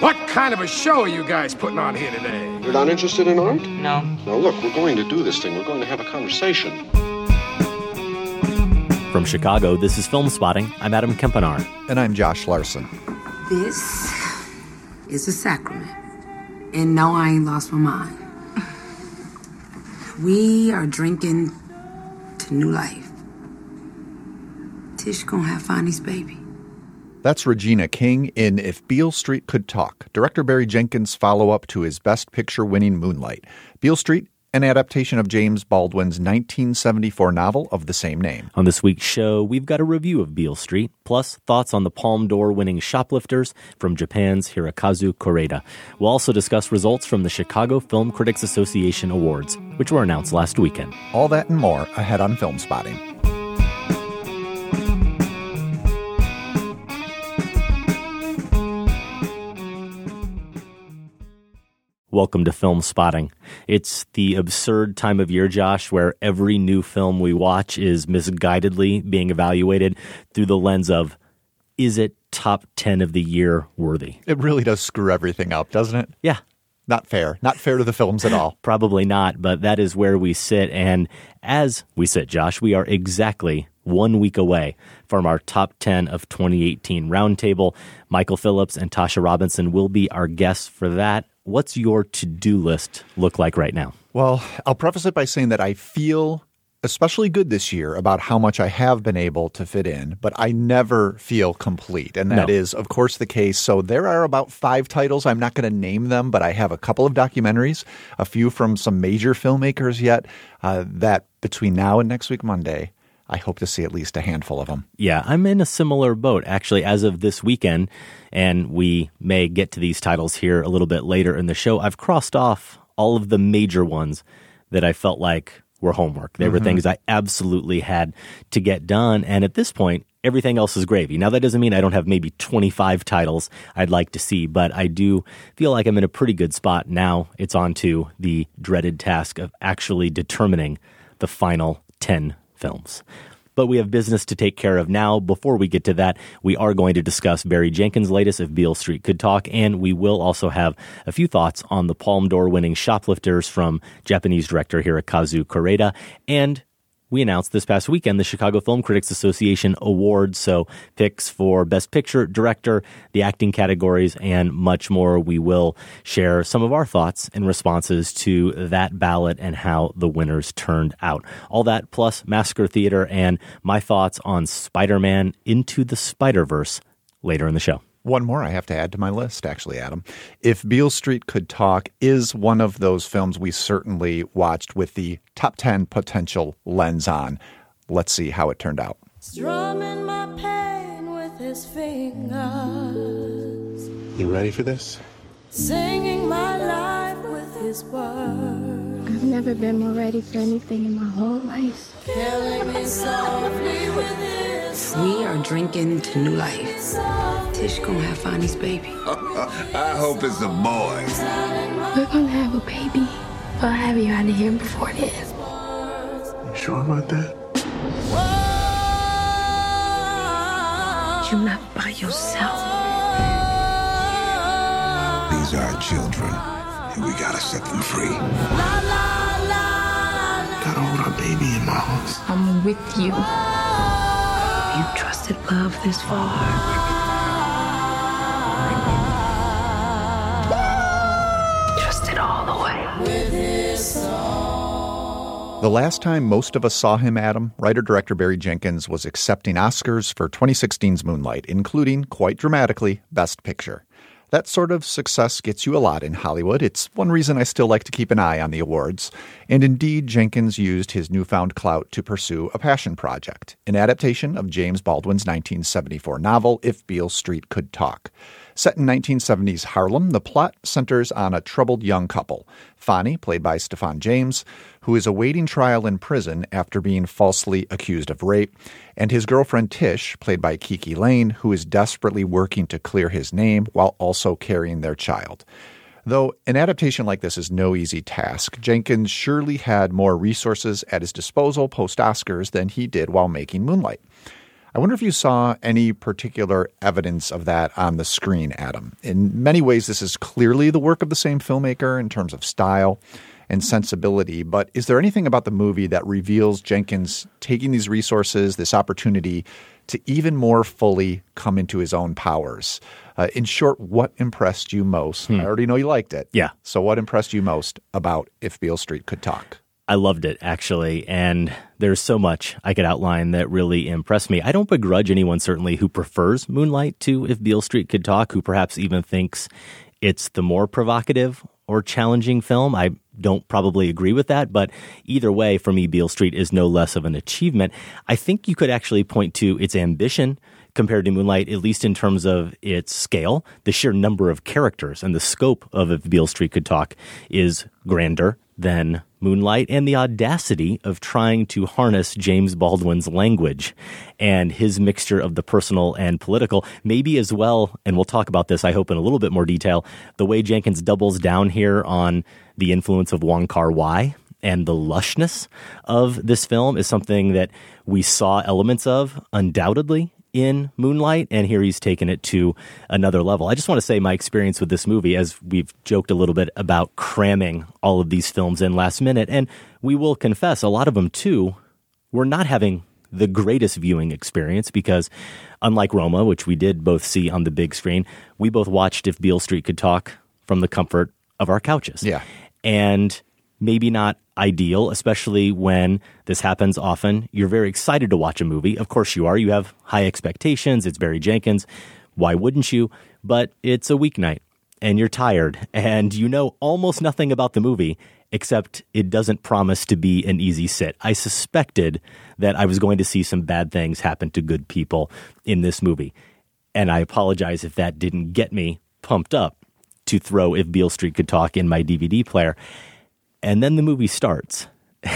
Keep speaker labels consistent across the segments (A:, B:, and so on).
A: What kind of a show are you guys putting on here today?
B: You're not interested in art?
C: No.
B: Now, look, we're going to do this thing. We're going to have a conversation.
D: From Chicago, this is Film Spotting. I'm Adam Kempenaar.
E: And I'm Josh Larsen.
F: This is a sacrament. And no, I ain't lost my mind. We are drinking to new life. Tish gonna have Fonny's baby.
E: That's Regina King in If Beale Street Could Talk, director Barry Jenkins' follow up to his Best Picture winning Moonlight. Beale Street, an adaptation of James Baldwin's 1974 novel of the same name.
D: On this week's show, we've got a review of Beale Street, plus thoughts on the Palme d'Or winning Shoplifters from Japan's Hirokazu Koreeda. We'll also discuss results from the Chicago Film Critics Association Awards, which were announced last weekend.
E: All that and more ahead on Film Spotting.
D: Welcome to Film Spotting. It's the absurd time of year, Josh, where every new film we watch is misguidedly being evaluated through the lens of is it top 10 of the year worthy?
E: It really does screw everything up, doesn't it?
D: Yeah.
E: Not fair. Not fair to the films at all.
D: Probably not, but that is where we sit. And as we sit, Josh, we are exactly one week away from our top 10 of 2018 roundtable. Michael Phillips and Tasha Robinson will be our guests for that what's your to do list look like right now?
E: Well, I'll preface it by saying that I feel especially good this year about how much I have been able to fit in, but I never feel complete. And that
D: no.
E: is, of course, the case. So there are about five titles. I'm not going to name them, but I have a couple of documentaries, a few from some major filmmakers yet, uh, that between now and next week, Monday, I hope to see at least a handful of them.
D: Yeah, I'm in a similar boat actually as of this weekend, and we may get to these titles here a little bit later in the show. I've crossed off all of the major ones that I felt like were homework. They mm-hmm. were things I absolutely had to get done. And at this point, everything else is gravy. Now, that doesn't mean I don't have maybe 25 titles I'd like to see, but I do feel like I'm in a pretty good spot. Now it's on to the dreaded task of actually determining the final 10 films. But we have business to take care of now. Before we get to that, we are going to discuss Barry Jenkins' latest If Beale Street Could Talk, and we will also have a few thoughts on the Palme d'Or winning Shoplifters from Japanese director Hirokazu Koreeda and we announced this past weekend the Chicago Film Critics Association Awards. So, picks for Best Picture, Director, the acting categories, and much more. We will share some of our thoughts and responses to that ballot and how the winners turned out. All that plus Massacre Theater and my thoughts on Spider Man Into the Spider Verse later in the show.
E: One more I have to add to my list, actually, Adam. If Beale Street Could Talk is one of those films we certainly watched with the top 10 potential lens on. Let's see how it turned out. Strumming my pain with his fingers.
B: You ready for this? Singing my life
G: with his words. I've never been more ready for anything in my whole life. Killing me softly
F: with his We are drinking to new life. Tish gonna have Fonny's baby.
H: I hope it's a boy.
G: We're gonna have a baby. But I'll have you out of here before then.
B: You sure about that?
G: You're not by yourself.
H: These are our children, and we gotta set them free.
B: Gotta hold our baby in my arms.
G: I'm with you. You trusted love this far.
E: The last time most of us saw him, Adam, writer director Barry Jenkins was accepting Oscars for 2016's Moonlight, including, quite dramatically, Best Picture. That sort of success gets you a lot in Hollywood. It's one reason I still like to keep an eye on the awards. And indeed, Jenkins used his newfound clout to pursue a passion project, an adaptation of James Baldwin's 1974 novel, If Beale Street Could Talk. Set in 1970s Harlem, the plot centers on a troubled young couple. Fonny, played by Stephan James, who is awaiting trial in prison after being falsely accused of rape, and his girlfriend Tish, played by KiKi Layne, who is desperately working to clear his name while also carrying their child. Though an adaptation like this is no easy task, Jenkins surely had more resources at his disposal post Oscars than he did while making Moonlight. I wonder if you saw any particular evidence of that on the screen, Adam. In many ways, this is clearly the work of the same filmmaker in terms of style and sensibility. But is there anything about the movie that reveals Jenkins taking these resources, this opportunity, to even more fully come into his own powers? Uh, in short, what impressed you most? Hmm. I already know you liked it.
D: Yeah.
E: So, what impressed you most about If Beale Street Could Talk?
D: I loved it actually, and there's so much I could outline that really impressed me. I don't begrudge anyone certainly who prefers Moonlight to If Beale Street Could Talk, who perhaps even thinks it's the more provocative or challenging film. I don't probably agree with that, but either way, for me, Beale Street is no less of an achievement. I think you could actually point to its ambition compared to Moonlight, at least in terms of its scale. The sheer number of characters and the scope of If Beale Street Could Talk is grander than Moonlight and the audacity of trying to harness James Baldwin's language and his mixture of the personal and political, maybe as well, and we'll talk about this, I hope, in a little bit more detail, the way Jenkins doubles down here on the influence of Wong Kar Wai and the lushness of this film is something that we saw elements of undoubtedly in Moonlight, and here he's taken it to another level. I just want to say my experience with this movie, as we've joked a little bit about cramming all of these films in last minute, and we will confess a lot of them too, we're not having the greatest viewing experience because, unlike Roma, which we did both see on the big screen, we both watched If Beale Street Could Talk from the comfort of our couches.
E: Yeah.
D: And maybe not ideal, especially when this happens often. You're very excited to watch a movie. Of course, you are. You have high expectations. It's Barry Jenkins. Why wouldn't you? But it's a weeknight and you're tired and you know almost nothing about the movie except it doesn't promise to be an easy sit. I suspected that I was going to see some bad things happen to good people in this movie. And I apologize if that didn't get me pumped up to throw If Beale Street Could Talk in my DVD player. And then the movie starts.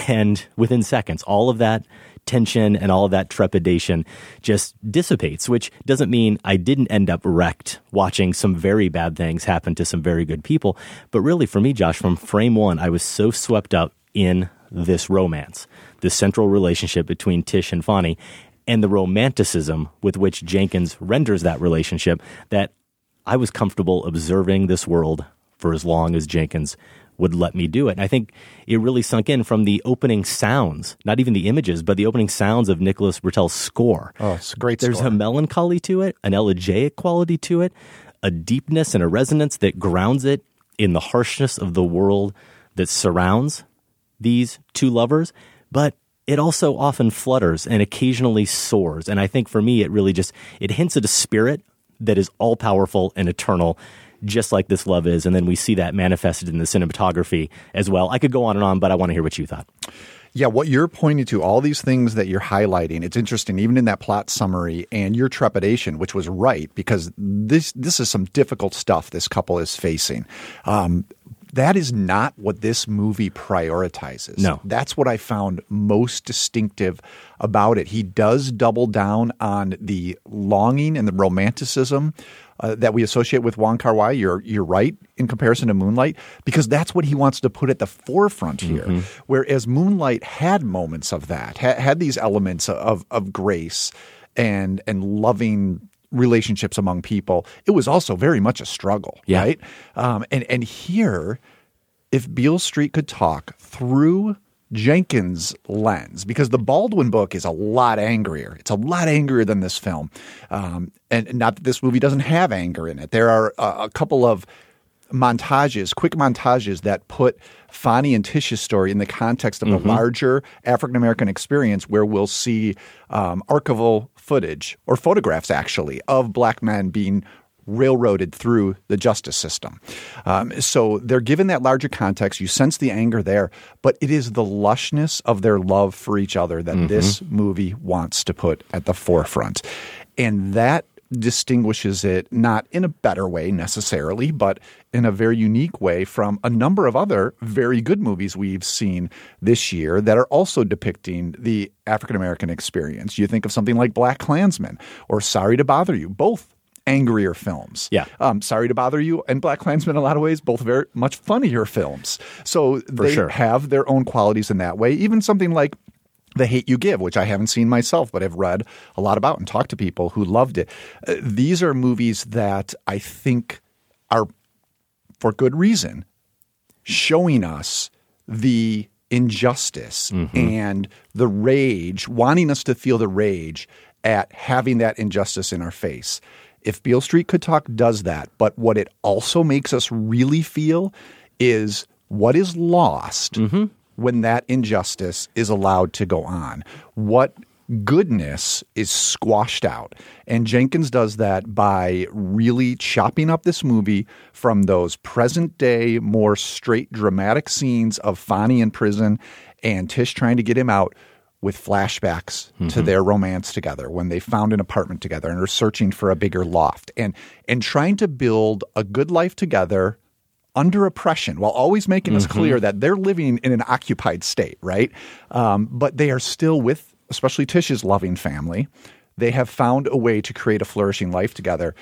D: And within seconds, all of that tension and all of that trepidation just dissipates, which doesn't mean I didn't end up wrecked watching some very bad things happen to some very good people. But really, for me, Josh, from frame one, I was so swept up in this romance, the central relationship between Tish and Fonny, and the romanticism with which Jenkins renders that relationship that I was comfortable observing this world for as long as Jenkins would let me do it. And I think it really sunk in from the opening sounds, not even the images, but the opening sounds of Nicholas Britell's score.
E: Oh, it's a great
D: There's
E: score.
D: a melancholy to it, an elegiac quality to it, a deepness and a resonance that grounds it in the harshness of the world that surrounds these two lovers, but it also often flutters and occasionally soars. And I think for me, it really just, it hints at a spirit that is all powerful and eternal just like this love is. And then we see that manifested in the cinematography as well. I could go on and on, but I want to hear what you thought.
E: Yeah, what you're pointing to, all these things that you're highlighting, it's interesting, even in that plot summary and your trepidation, which was right, because this this is some difficult stuff this couple is facing. Um, that is not what this movie prioritizes.
D: No.
E: That's what I found most distinctive about it. He does double down on the longing and the romanticism uh, that we associate with Wong Kar Wai. You're you're right in comparison to Moonlight because that's what he wants to put at the forefront here. Mm-hmm. Whereas Moonlight had moments of that, ha- had these elements of of grace and and loving relationships among people. It was also very much a struggle,
D: yeah.
E: right? Um, and and here, if Beale Street could talk through Jenkins' lens because the Baldwin book is a lot angrier. It's a lot angrier than this film. Um, and not that this movie doesn't have anger in it. There are a, a couple of montages, quick montages that put Fonny and Tish's story in the context of mm-hmm. a larger African American experience where we'll see um, archival footage or photographs actually of black men being railroaded through the justice system. Um, so they're given that larger context. You sense the anger there, but it is the lushness of their love for each other that mm-hmm. this movie wants to put at the forefront. And that distinguishes it not in a better way necessarily, but in a very unique way from a number of other very good movies we've seen this year that are also depicting the African American experience. You think of something like BlacKkKlansman or Sorry to Bother You, both angrier films.
D: Yeah.
E: Um, Sorry to Bother You and BlacKkKlansman, in a lot of ways, both very much funnier films. So
D: For
E: they
D: sure.
E: have their own qualities in that way. Even something like the Hate You Give, which I haven't seen myself, but have read a lot about and talked to people who loved it. Uh, these are movies that I think are, for good reason, showing us the injustice mm-hmm. and the rage, wanting us to feel the rage at having that injustice in our face. If Beale Street Could Talk does that, but what it also makes us really feel is what is lost mm-hmm when that injustice is allowed to go on? What goodness is squashed out. And Jenkins does that by really chopping up this movie from those present day, more straight dramatic scenes of Fonny in prison and Tish trying to get him out with flashbacks mm-hmm. to their romance together when they found an apartment together and are searching for a bigger loft and and trying to build a good life together under oppression while always making mm-hmm. us clear that they're living in an occupied state, right? Um, but they are still with, especially Tish's loving family. They have found a way to create a flourishing life together.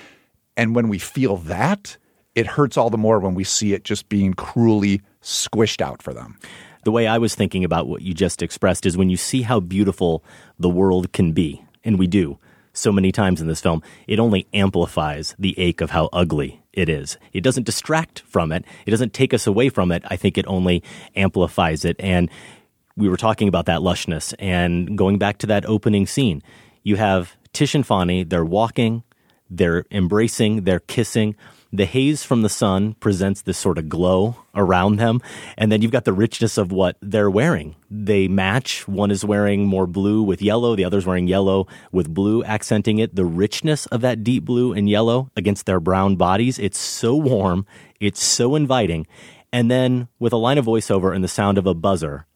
E: And when we feel that, it hurts all the more when we see it just being cruelly squished out for them.
D: The way I was thinking about what you just expressed is when you see how beautiful the world can be, and we do so many times in this film, it only amplifies the ache of how ugly it is. It doesn't distract from it. It doesn't take us away from it. I think it only amplifies it. And we were talking about that lushness and going back to that opening scene. You have Tish and Fonny, they're walking, they're embracing, they're kissing the haze from the sun presents this sort of glow around them. And then you've got the richness of what they're wearing. They match. One is wearing more blue with yellow, the other's wearing yellow with blue, accenting it. The richness of that deep blue and yellow against their brown bodies. It's so warm. It's so inviting. And then with a line of voiceover and the sound of a buzzer,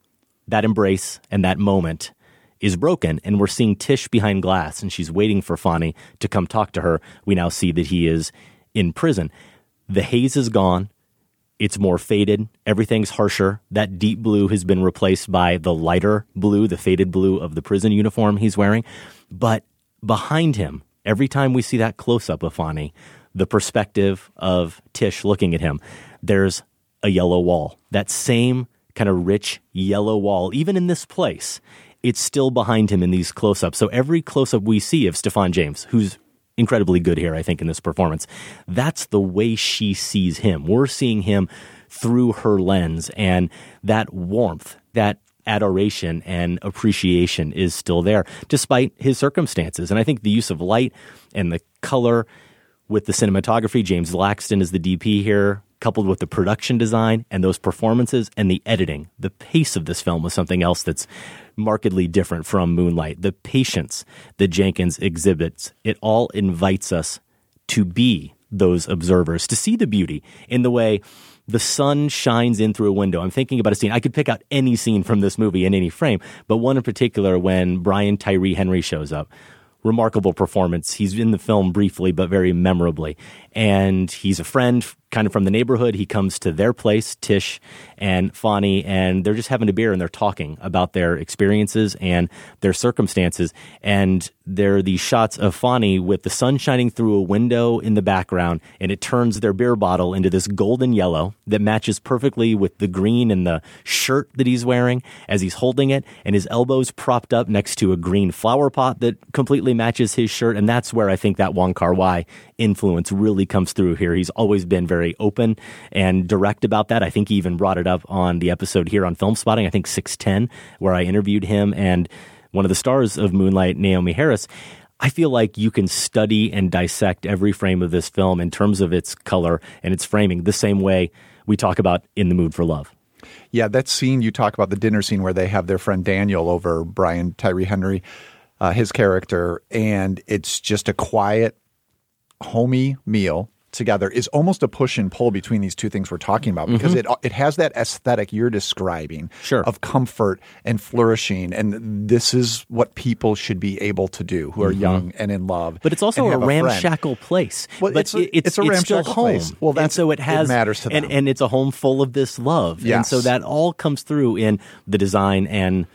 D: that embrace and that moment is broken and we're seeing Tish behind glass and she's waiting for Fonny to come talk to her. We now see that he is in prison. The haze is gone. It's more faded. Everything's harsher. That deep blue has been replaced by the lighter blue, the faded blue of the prison uniform he's wearing. But behind him, every time we see that close up of Fonny, the perspective of Tish looking at him, there's a yellow wall. That same kind of rich yellow wall, even in this place, it's still behind him in these close ups. So every close up we see of Stephan James, who's incredibly good here, I think, in this performance. That's the way she sees him. We're seeing him through her lens, and that warmth, that adoration and appreciation is still there, despite his circumstances. And I think the use of light and the color with the cinematography, James Laxton is the DP here, coupled with the production design and those performances and the editing. The pace of this film was something else that's markedly different from Moonlight. The patience that Jenkins exhibits, it all invites us to be those observers, to see the beauty in the way the sun shines in through a window. I'm thinking about a scene. I could pick out any scene from this movie in any frame, but one in particular when Brian Tyree Henry shows up remarkable performance. He's in the film briefly, but very memorably. And he's a friend kind of from the neighborhood. He comes to their place, Tish and Fonny, and they're just having a beer and they're talking about their experiences and their circumstances. And there are these shots of Fonny with the sun shining through a window in the background, and it turns their beer bottle into this golden yellow that matches perfectly with the green and the shirt that he's wearing as he's holding it, and his elbows propped up next to a green flower pot that completely matches his shirt. And that's where I think that Wong Kar Wai influence really comes through here. He's always been very open and direct about that. I think he even brought it up on the episode here on Film Spotting, I think 610, where I interviewed him and one of the stars of Moonlight, Naomie Harris. I feel like you can study and dissect every frame of this film in terms of its color and its framing the same way we talk about In the Mood for Love.
E: Yeah, that scene you talk about, the dinner scene where they have their friend Daniel over Brian Tyree Henry, uh, his character, and it's just a quiet homey meal together is almost a push and pull between these two things we're talking about because mm-hmm. it it has that aesthetic you're describing
D: sure.
E: of comfort and flourishing and this is what people should be able to do who are mm-hmm. young and in love
D: but it's also a ramshackle a place
E: well,
D: but
E: it's, a, it's,
D: it's,
E: a
D: it's still home
E: place. well
D: that's so it has
E: it matters to them
D: and, and it's a home full of this love
E: yes.
D: and so that all comes through in the design and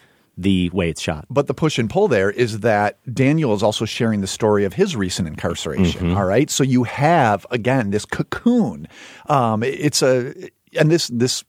D: the way it's shot.
E: But the push and pull there is that Daniel is also sharing the story of his recent incarceration. Mm-hmm. All right, so you have again this cocoon. Um, it's a and this this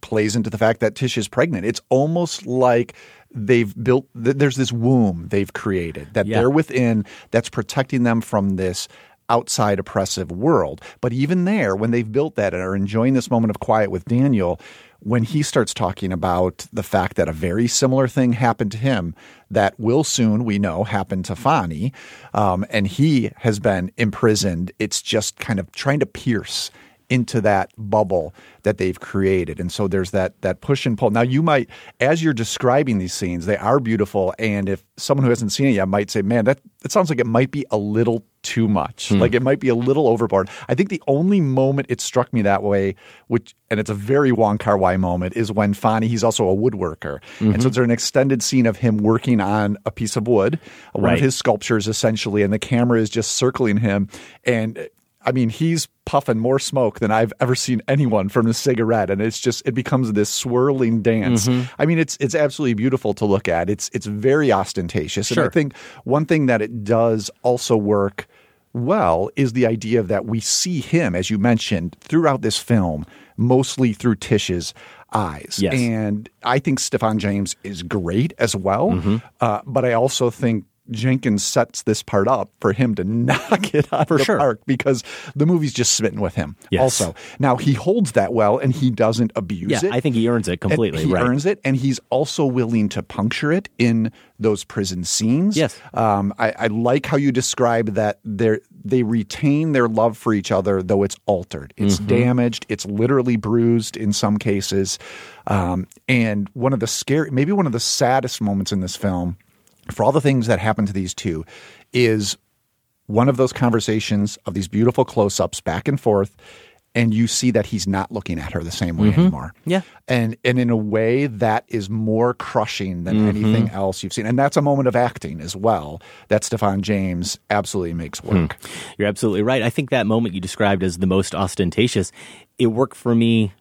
E: plays into the fact that Tish is pregnant. It's almost like they've built there's this womb they've created that
D: Yeah.
E: they're within that's protecting them from this outside oppressive world. But even there, when they've built that and are enjoying this moment of quiet with Daniel, when he starts talking about the fact that a very similar thing happened to him that will soon, we know, happen to Fonny, um, and he has been imprisoned, it's just kind of trying to pierce into that bubble that they've created. And so there's that that push and pull. Now you might as you're describing these scenes, they are beautiful and if someone who hasn't seen it yet might say, "Man, that it sounds like it might be a little too much. Hmm. Like it might be a little overboard." I think the only moment it struck me that way, which and it's a very Wong Kar-wai moment is when Fonny, he's also a woodworker. And so mm-hmm. there's an extended scene of him working on a piece of wood, one
D: Right.
E: of his sculptures essentially, and the camera is just circling him and I mean, he's puffing more smoke than I've ever seen anyone from a cigarette, and it's just it becomes this swirling dance. I mean, it's it's absolutely beautiful to look at. It's it's very ostentatious, and I think one thing that it does also work well is the idea that we see him, as you mentioned, throughout this film, mostly through Tish's eyes.
D: Yes.
E: And I think Stephan James is great as well,
D: Mm-hmm.
E: uh, but I also think. Jenkins sets this part up for him to knock it out
D: For
E: of the
D: sure.
E: park because the movie's just smitten with him.
D: Yes.
E: Also, now he holds that well and he doesn't abuse
D: Yeah,
E: it.
D: I think he earns it
E: And
D: completely.
E: He
D: right.
E: earns it, and he's also willing to puncture it in those prison scenes.
D: Yes.
E: um, I, I like how you describe that they they retain their love for each other, though it's altered, it's
D: Mm-hmm.
E: damaged, it's literally bruised in some cases. Um, and one of the scary, maybe one of the saddest moments in this film, for all the things that happen to these two, is one of those conversations of these beautiful close ups back and forth, and you see that he's not looking at her the same way anymore.
D: Mm-hmm. Yeah.
E: And and in a way that is more crushing than anything
D: Mm-hmm.
E: else you've seen. And that's a moment of acting as well that Stephan James absolutely makes work.
D: You're absolutely right. I think that moment you described as the most ostentatious, it worked for me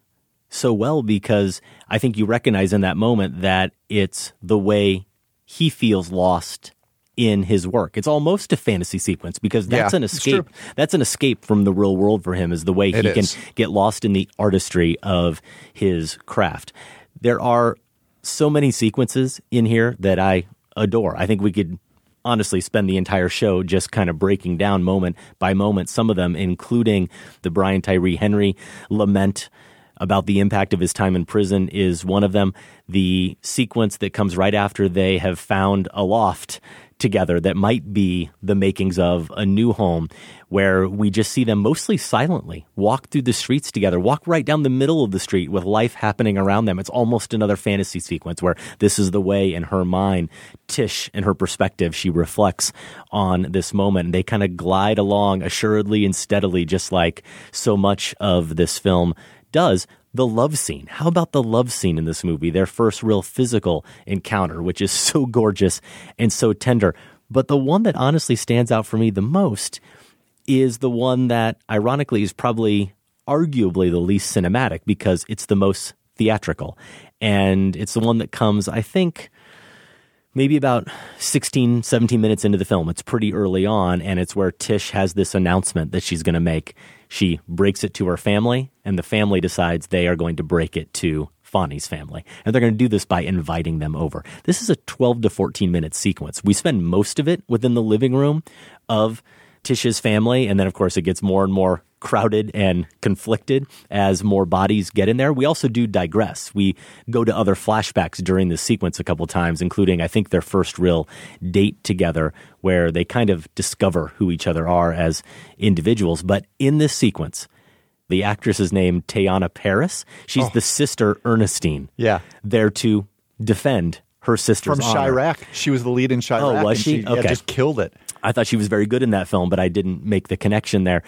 D: so well because I think you recognize in that moment that it's the way he feels lost in his work. It's almost a fantasy sequence because that's
E: Yeah,
D: an escape. That's an escape from the real world for him is the way
E: It
D: he can get lost in the artistry of his craft. There are so many sequences in here that I adore. I think we could honestly spend the entire show just kind of breaking down moment by moment some of them including the Brian Tyree Henry lament about the impact of his time in prison is one of them. The sequence that comes right after they have found a loft together that might be the makings of a new home, where we just see them mostly silently walk through the streets together, walk right down the middle of the street with life happening around them. It's almost another fantasy sequence where this is the way in her mind, Tish, in her perspective, she reflects on this moment. And they kind of glide along assuredly and steadily, just like so much of this film does the love scene. How about the love scene in this movie? Their first real physical encounter, which is so gorgeous and so tender. But the one that honestly stands out for me the most is the one that ironically is probably arguably the least cinematic because it's the most theatrical. And it's the one that comes, I think, maybe about 16, 17 minutes into the film. It's pretty early on, and it's where Tish has this announcement that she's going to make. She breaks it to her family, and the family decides they are going to break it to Fonny's family. And they're going to do this by inviting them over. This is a 12 to 14 minute sequence. We spend most of it within the living room of Tish's family, and then, of course, it gets more and more crowded and conflicted as more bodies get in there. We also do digress. We go to other flashbacks during this sequence a couple times, including, I think, their first real date together, where they kind of discover who each other are as individuals. But in this sequence, the actress is named Teyonah Parris. She's oh. the sister Ernestine.
E: Yeah.
D: There to defend her sister's
E: From
D: honor.
E: Chi-Raq. She was the lead in Chi-Raq.
D: Oh, was
E: and
D: she?
E: yeah,
D: Okay.
E: just killed it.
D: I thought she was very good in that film, but I didn't make the connection there.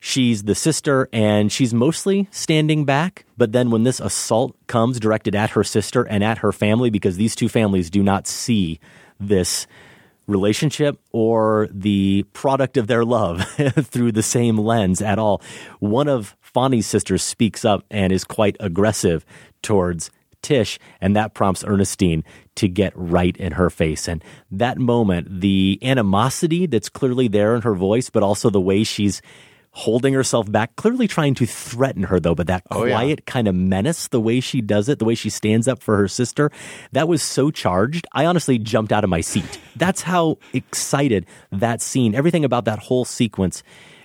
D: She's the sister, and she's mostly standing back. But then when this assault comes directed at her sister and at her family, because these two families do not see this relationship or the product of their love through the same lens at all, one of Fonny's sisters speaks up and is quite aggressive towards Tish, and that prompts Ernestine to get right in her face. And that moment, the animosity that's clearly there in her voice, but also the way she's holding herself back, clearly trying to threaten her, though, but that
E: Oh, yeah.
D: quiet kind of menace, the way she does it, the way she stands up for her sister, that was so charged. I honestly jumped out of my seat. That's how excited that scene, everything about that whole sequence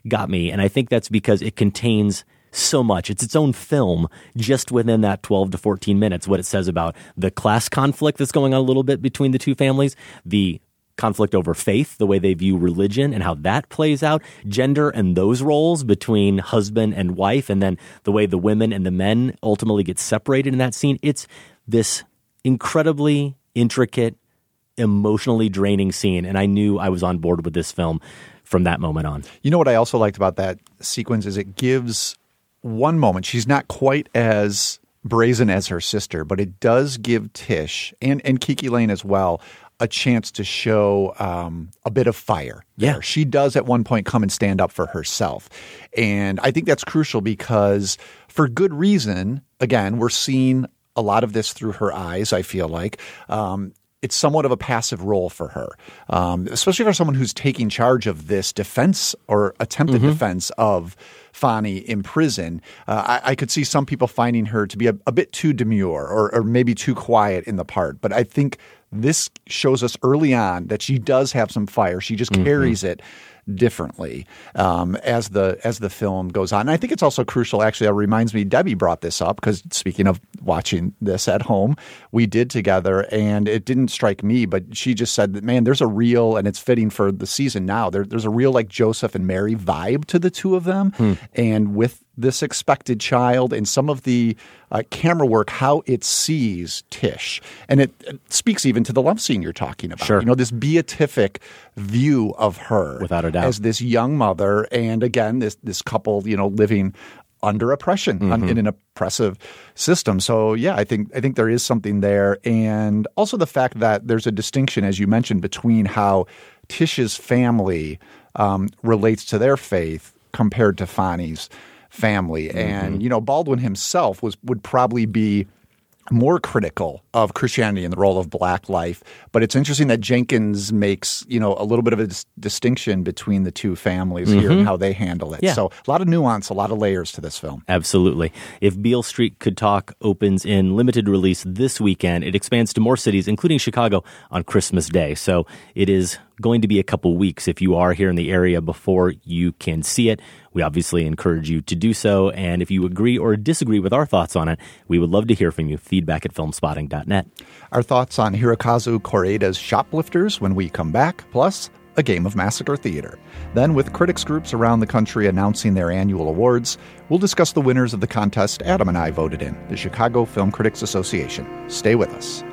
D: got me. And I think that's because it contains so much. It's its own film just within that 12 to 14 minutes, what it says about the class conflict that's going on a little bit between the two families, the conflict over faith, the way they view religion and how that plays out, gender and those roles between husband and wife, and then the way the women and the men ultimately get separated in that scene. It's this incredibly intricate, emotionally draining scene. And I knew I was on board with this film from that moment on.
E: You know what I also liked about that sequence is it gives one moment. She's not quite as brazen as her sister, but it does give Tish and, and Kiki Layne as well a chance to show um, a bit of fire.
D: Yeah.
E: there. She does at one point come and stand up for herself. And I think that's crucial because for good reason, again, we're seeing a lot of this through her eyes, I feel like. Um, it's somewhat of a passive role for her, um, especially for someone who's taking charge of this defense or attempted defense of Fonny in prison. Uh, I, I could see some people finding her to be a, a bit too demure or, or maybe too quiet in the part. But I think this shows us early on that she does have some fire. She just carries it differently um, as the as the film goes on. And I think it's also crucial. Actually, it reminds me. Debbie brought this up because speaking of watching this at home, we did together, and it didn't strike me, but she just said that man, there's a real, and it's fitting for the season now. There, there's a real like Joseph and Mary vibe to the two of them, and with this expected child and some of the uh, camera work, how it sees Tish. And it, it speaks even to the love scene you're talking about.
D: Sure.
E: You know, this beatific view of her.
D: Without a doubt.
E: As this young mother. And again, this, this couple, you know, living under oppression un- in an oppressive system. So yeah, I think I think there is something there, and also the fact that there's a distinction, as you mentioned, between how Tish's family um, relates to their faith compared to Fonny's family, and mm-hmm. you know Baldwin himself was would probably be more critical of Christianity and the role of black life. But it's interesting that Jenkins makes, you know, a little bit of a dis- distinction between the two families here and mm-hmm. how they handle it.
D: Yeah.
E: So a lot of nuance, a lot of layers to this film.
D: Absolutely. If Beale Street Could Talk opens in limited release this weekend, it expands to more cities, including Chicago, on Christmas Day. So it is going to be a couple weeks if you are here in the area before you can see it. We obviously encourage you to do so. And if you agree or disagree with our thoughts on it, we would love to hear from you. Feedback at filmspotting.net.
E: Our thoughts on Hirokazu Koreeda's Shoplifters when we come back, plus a game of Massacre Theater. Then, with critics groups around the country announcing their annual awards, we'll discuss the winners of the contest Adam and I voted in, the Chicago Film Critics Association. Stay with us.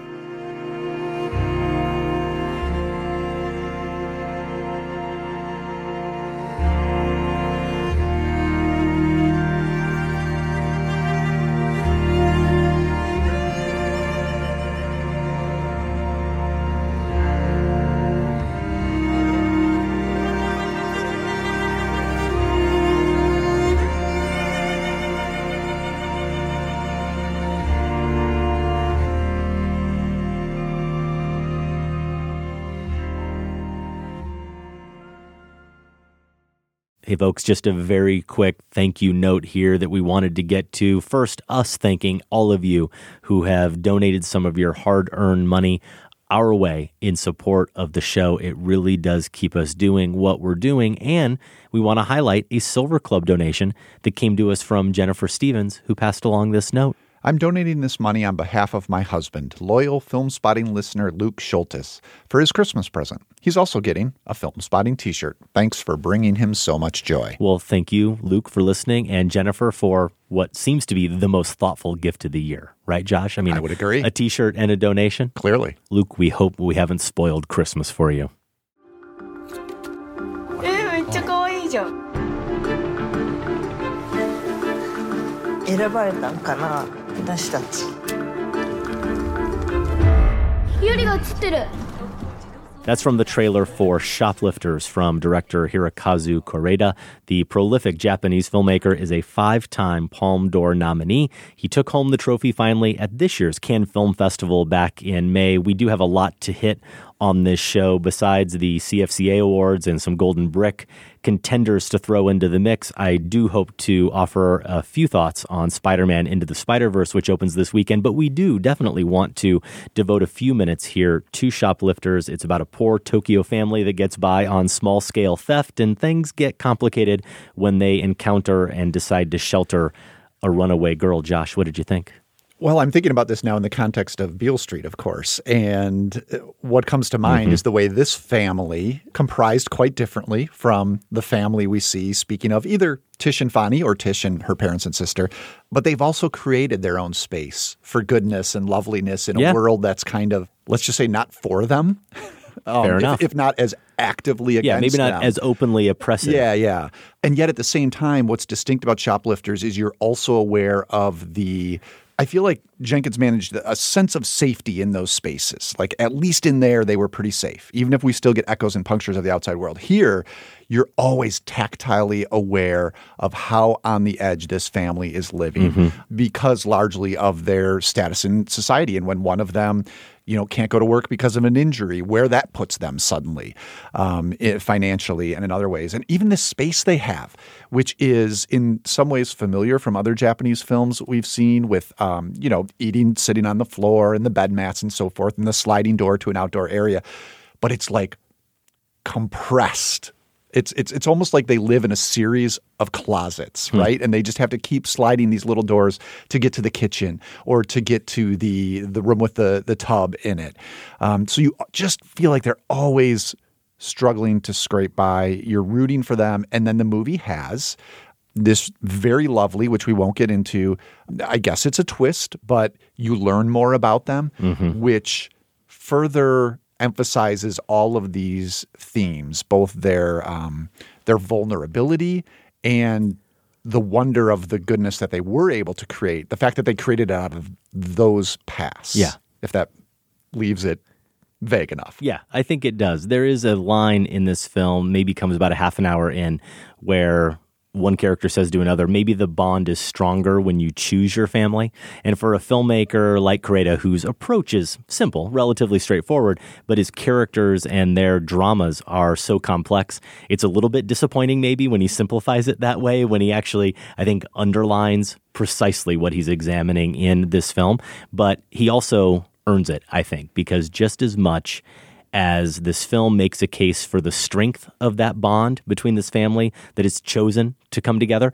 D: Folks, just a very quick thank you note here that we wanted to get to. First, us thanking all of you who have donated some of your hard earned money our way in support of the show. It really does keep us doing what we're doing. And we want to highlight a Silver Club donation that came to us from Jennifer Stevens, who passed along this note.
E: I'm donating this money on behalf of my husband, loyal film spotting listener Luke Schultes, for his Christmas present. He's also getting a film spotting t shirt. Thanks for bringing him so much joy.
D: Well, thank you, Luke, for listening, and Jennifer for what seems to be the most thoughtful gift of the year, right, Josh? I mean,
E: I would agree.
D: A t shirt and a donation.
E: Clearly.
D: Luke, we hope we haven't spoiled Christmas for you.
C: えーめっちゃ可愛いじゃん選ばれたんかな 私たち
G: ユリが映ってる
D: That's from the trailer for Shoplifters from director Hirokazu Koreeda. The prolific Japanese filmmaker is a five time Palme d'Or nominee. He took home the trophy finally at this year's Cannes Film Festival back in May. We do have a lot to hit on this show, besides the CFCA awards and some Golden Brick contenders to throw into the mix, I do hope to offer a few thoughts on Spider Man Into the Spider Verse, which opens this weekend. But we do definitely want to devote a few minutes here to Shoplifters. It's about a poor Tokyo family that gets by on small scale theft, and things get complicated when they encounter and decide to shelter a runaway girl. Josh, what did you think?
E: Well, I'm thinking about this now in the context of Beale Street, of course. And uh, what comes to mind mm-hmm. is the way this family comprised quite differently from the family we see, speaking of either Tish and Fonny or Tish and her parents and sister. But they've also created their own space for goodness and loveliness in yeah. a world that's kind of, let's just say, not for them.
D: Um, Fair enough.
E: If, if, not as actively against
D: Yeah, maybe not
E: them.
D: as openly oppressive.
E: Yeah, yeah. And yet at the same time, what's distinct about shoplifters is you're also aware of the I feel like Jenkins managed a sense of safety in those spaces. Like at least in there, they were pretty safe, even if we still get echoes and punctures of the outside world. Here, you're always tactilely aware of how on the edge this family is living mm-hmm. because largely of their status in society. And when one of them you know can't go to work because of an injury where that puts them suddenly um, financially and in other ways. And even the space they have which is in some ways familiar from other japanese films we've seen with um, you know eating sitting on the floor and the bed mats and so forth and the sliding door to an outdoor area. But it's like compressed it's it's it's almost like they live in a series of closets, hmm. right? And they just have to keep sliding these little doors to get to the kitchen or to get to the the room with the the tub in it. Um, so you just feel like they're always struggling to scrape by. You're rooting for them, and then the movie has this very lovely, which we won't get into. I guess it's a twist, but you learn more about them, mm-hmm. which further emphasizes all of these themes, both their um, their vulnerability and the wonder of the goodness that they were able to create. The fact that they created out of those pasts.
D: Yeah.
E: If that leaves it vague enough.
D: Yeah, I think it does. There is a line in this film, maybe comes about a half an hour in, where one character says to another, maybe the bond is stronger when you choose your family. And for a filmmaker like Koreeda, whose approach is simple, relatively straightforward, but his characters and their dramas are so complex, it's a little bit disappointing maybe when he simplifies it that way, when he actually, I think, underlines precisely what he's examining in this film. But he also earns it, I think, because just as much as this film makes a case for the strength of that bond between this family that is chosen to come together,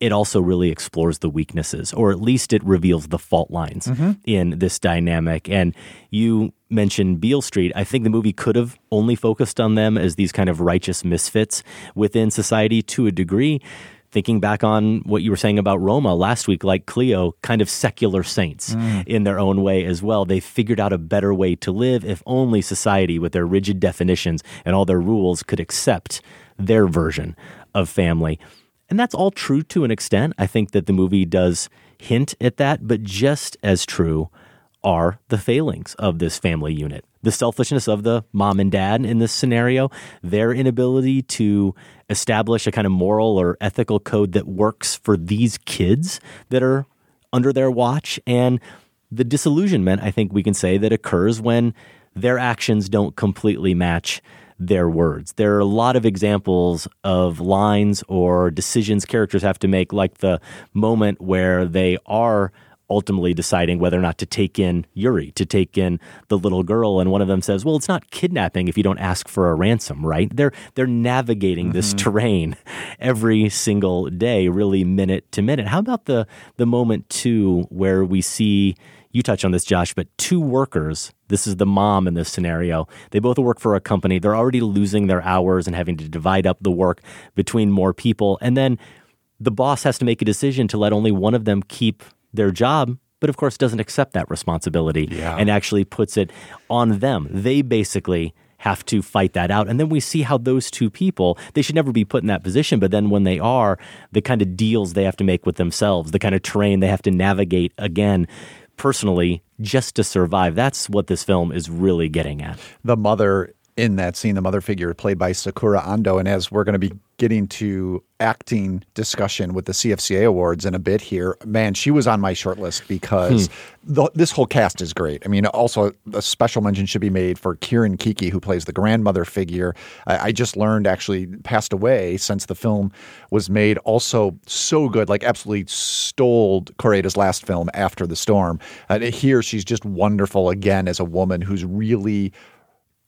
D: it also really explores the weaknesses, or at least it reveals the fault lines mm-hmm. in this dynamic. And you mentioned Beale Street. I think the movie could have only focused on them as these kind of righteous misfits within society to a degree thinking back on what you were saying about Roma last week, like Cleo, kind of secular saints mm. in their own way as well. They figured out a better way to live if only society, with their rigid definitions and all their rules, could accept their version of family. And that's all true to an extent. I think that the movie does hint at that, but just as true are the failings of this family unit. The selfishness of the mom and dad in this scenario, their inability to establish a kind of moral or ethical code that works for these kids that are under their watch, and the disillusionment, I think we can say, that occurs when their actions don't completely match their words. There are a lot of examples of lines or decisions characters have to make, like the moment where they are ultimately deciding whether or not to take in Yuri, to take in the little girl. And one of them says, "Well, it's not kidnapping if you don't ask for a ransom, right?" They're they're navigating mm-hmm. this terrain every single day, really minute to minute. How about the the moment too where we see you touch on this, Josh, but two workers. This is the mom in this scenario. They both work for a company. They're already losing their hours and having to divide up the work between more people. And then the boss has to make a decision to let only one of them keep their job, but of course doesn't accept that responsibility
E: yeah.
D: and actually puts it on them. They basically have to fight that out. And then we see how those two people, they should never be put in that position, but then when they are, the kind of deals they have to make with themselves, the kind of terrain they have to navigate again personally just to survive. That's what this film is really getting at.
E: The mother in that scene, the mother figure played by Sakura Ando. And as we're going to be getting to acting discussion with the CFCA awards in a bit here, man, she was on my short list because hmm. the, this whole cast is great. I mean, also a special mention should be made for Kirin Kiki, who plays the grandmother figure. I, I just learned actually passed away since the film was made. Also, so good, like absolutely stole Koreeda's last film, After the Storm. Uh, here, she's just wonderful again as a woman who's really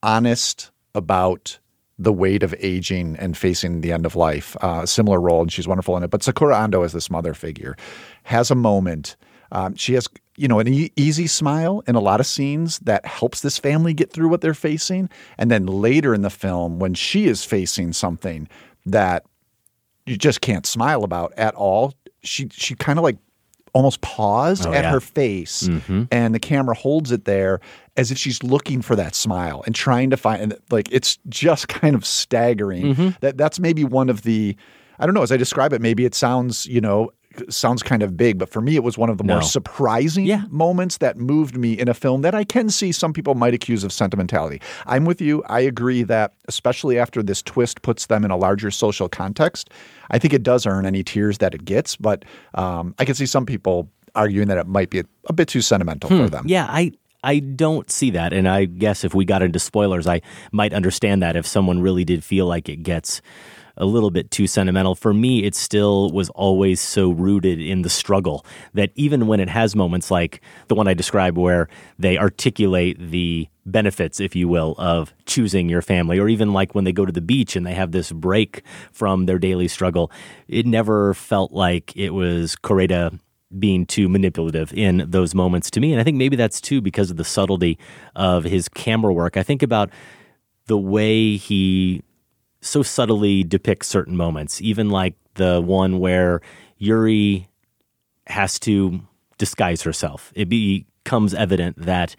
E: honest about the weight of aging and facing the end of life. Uh, similar role, and she's wonderful in it. But Sakura Ando as this mother figure has a moment. Um, she has, you know, an e- easy smile in a lot of scenes that helps this family get through what they're facing. And then later in the film, when she is facing something that you just can't smile about at all, she she kind of like almost paused oh, at yeah. her face mm-hmm. and the camera holds it there as if she's looking for that smile and trying to find and like it's just kind of staggering mm-hmm. that that's maybe one of the I don't know as I describe it maybe it sounds you know sounds kind of big but for me it was one of the no. more surprising yeah. moments that moved me in a film that I can see some people might accuse of sentimentality. I'm with you. I agree that especially after this twist puts them in a larger social context, I think it does earn any tears that it gets, but um, I can see some people arguing that it might be a, a bit too sentimental hmm. for them.
D: Yeah, I I don't see that, and I guess if we got into spoilers, I might understand that if someone really did feel like it gets a little bit too sentimental. For me, it still was always so rooted in the struggle that even when it has moments like the one I described where they articulate the benefits, if you will, of choosing your family, or even like when they go to the beach and they have this break from their daily struggle, it never felt like it was Kore-eda being too manipulative in those moments to me. And I think maybe that's too because of the subtlety of his camera work. I think about the way he so subtly depicts certain moments, even like the one where Yuri has to disguise herself. It becomes evident that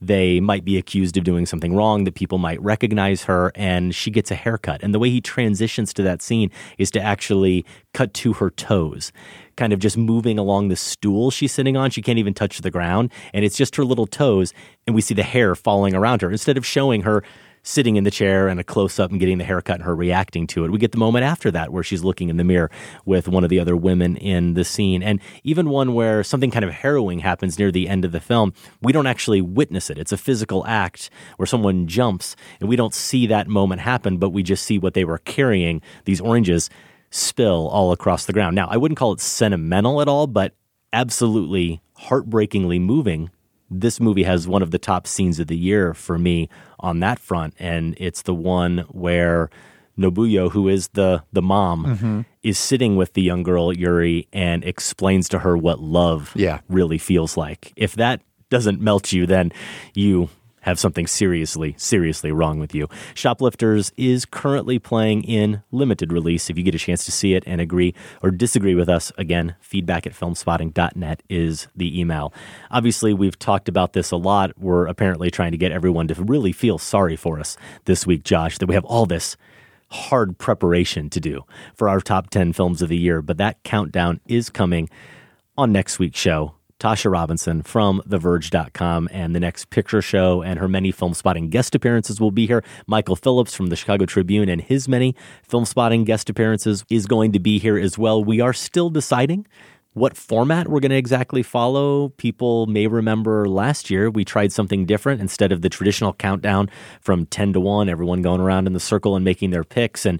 D: they might be accused of doing something wrong, that people might recognize her, and she gets a haircut. And the way he transitions to that scene is to actually cut to her toes, kind of just moving along the stool she's sitting on. She can't even touch the ground, and it's just her little toes, and we see the hair falling around her instead of showing her sitting in the chair and a close up and getting the haircut and her reacting to it. We get the moment after that where she's looking in the mirror with one of the other women in the scene. And even one where something kind of harrowing happens near the end of the film. We don't actually witness it. It's a physical act where someone jumps and we don't see that moment happen, but we just see what they were carrying, these oranges, spill all across the ground. Now, I wouldn't call it sentimental at all, but absolutely heartbreakingly moving this movie has one of the top scenes of the year for me on that front, and it's the one where Nobuyo, who is the the mom, mm-hmm. is sitting with the young girl Yuri and explains to her what love
E: yeah.
D: really feels like. If that doesn't melt you, then you have something seriously, seriously wrong with you. Shoplifters is currently playing in limited release. If you get a chance to see it and agree or disagree with us, again, feedback at filmspotting.net is the email. Obviously, we've talked about this a lot. We're apparently trying to get everyone to really feel sorry for us this week, Josh, that we have all this hard preparation to do for our top 10 films of the year. But that countdown is coming on next week's show. Tasha Robinson from TheVerge.com and the next picture show and her many film spotting guest appearances will be here. Michael Phillips from the Chicago Tribune and his many film spotting guest appearances is going to be here as well. We are still deciding what format we're going to exactly follow. People may remember last year we tried something different instead of the traditional countdown from 10 to 1, everyone going around in the circle and making their picks and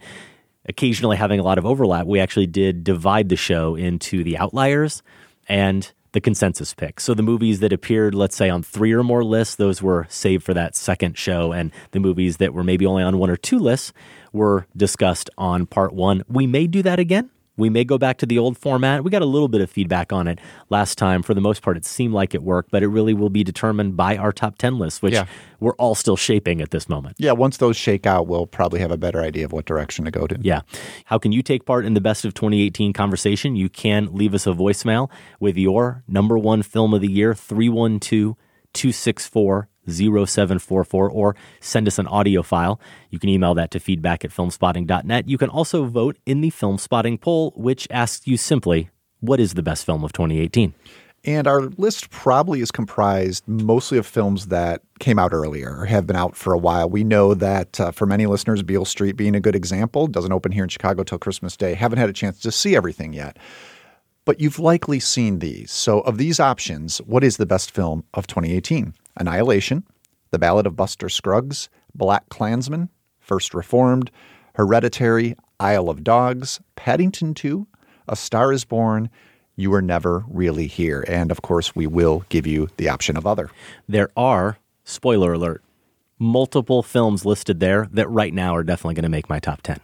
D: occasionally having a lot of overlap. We actually did divide the show into the outliers and the consensus pick. So the movies that appeared, let's say, on three or more lists, those were saved for that second show. And the movies that were maybe only on one or two lists were discussed on part one. We may do that again. We may go back to the old format. We got a little bit of feedback on it last time. For the most part, it seemed like it worked, but it really will be determined by our top 10 list, which yeah. we're all still shaping at this moment.
E: Yeah, once those shake out, we'll probably have a better idea of what direction to go to.
D: Yeah. How can you take part in the best of 2018 conversation? You can leave us a voicemail with your number one film of the year, 312 264 0744 or send us an audio file. You can email that to feedback at filmspotting.net. You can also vote in the Film Spotting poll, which asks you simply, what is the best film of 2018?
E: And our list probably is comprised mostly of films that came out earlier or have been out for a while. We know that uh, for many listeners, Beale Street being a good example, doesn't open here in Chicago till Christmas Day. Haven't had a chance to see everything yet. But you've likely seen these. So, of these options, what is the best film of 2018? Annihilation, The Ballad of Buster Scruggs, BlacKkKlansman, First Reformed, Hereditary, Isle of Dogs, Paddington 2, A Star is Born, You Were Never Really Here. And of course, we will give you the option of other.
D: There are, spoiler alert, multiple films listed there that right now are definitely going to make my top 10.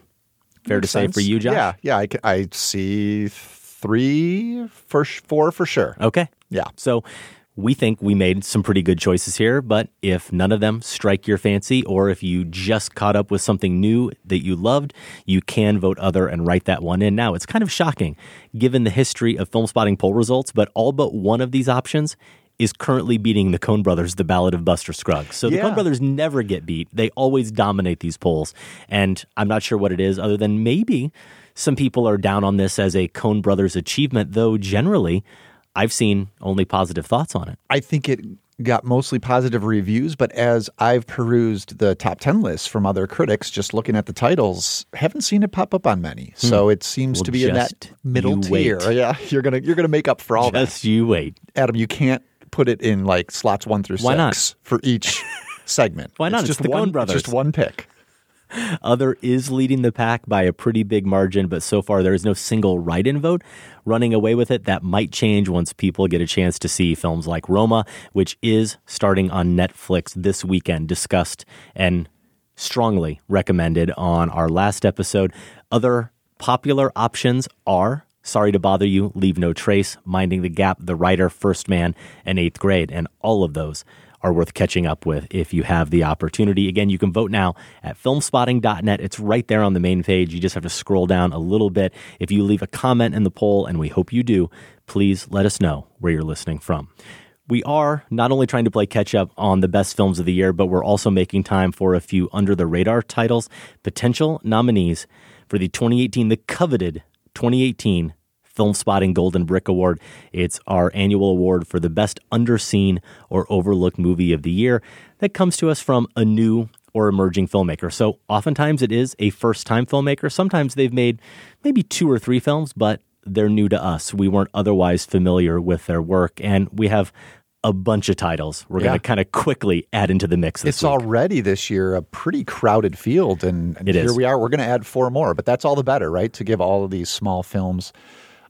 D: Fair
E: Makes
D: to say for you, Josh?
E: Yeah, yeah. I see three, for, four for sure.
D: Okay.
E: Yeah.
D: So we think we made some pretty good choices here, but if none of them strike your fancy, or if you just caught up with something new that you loved, you can vote other and write that one in. Now, it's kind of shocking given the history of film spotting poll results, but all but one of these options is currently beating the Coen brothers, The Ballad of Buster Scruggs. So the
E: Yeah.
D: Coen brothers never get beat. They always dominate these polls. And I'm not sure what it is, other than maybe some people are down on this as a Coen brothers achievement, though generally I've seen only positive thoughts on it.
E: I think it got mostly positive reviews, but as I've perused the top 10 lists from other critics, just looking at the titles, haven't seen it pop up on many. So it seems
D: Hmm. Well,
E: to be in that middle tier.
D: wait.
E: Yeah, you're gonna you're gonna make up for all that.
D: Just you wait.
E: Adam, you can't put it in like slots one through
D: Why not?
E: six for each segment.
D: Why not?
E: It's
D: It's
E: just
D: the
E: one,
D: brothers.
E: Just one pick.
D: Other is leading the pack by a pretty big margin, but so far there is no single write in vote running away with it. That might change once people get a chance to see films like Roma, which is starting on Netflix this weekend, discussed and strongly recommended on our last episode. Other popular options are Sorry to Bother You, Leave No Trace, Minding the Gap, The Rider, First Man, and Eighth Grade. And all of those are worth catching up with if you have the opportunity. Again, you can vote now at filmspotting.net. It's right there on the main page. You just have to scroll down a little bit. If you leave a comment in the poll, and we hope you do, please let us know where you're listening from. We are not only trying to play catch up on the best films of the year, but we're also making time for a few under the radar titles, potential nominees for the 2018, the coveted 2018 Film Spotting Golden Brick Award. It's our annual award for the best underseen or overlooked movie of the year that comes to us from a new or emerging filmmaker. So oftentimes it is a first time filmmaker. Sometimes they've made maybe two or three films, but they're new to us. We weren't otherwise familiar with their work. And we have a bunch of titles we're
E: Yeah.
D: going to kind of quickly add into the mix this
E: It's
D: week.
E: already this year a pretty crowded field, and, and here
D: is.
E: we are. We're going to add four more, but that's all the better, right? To give all of these small films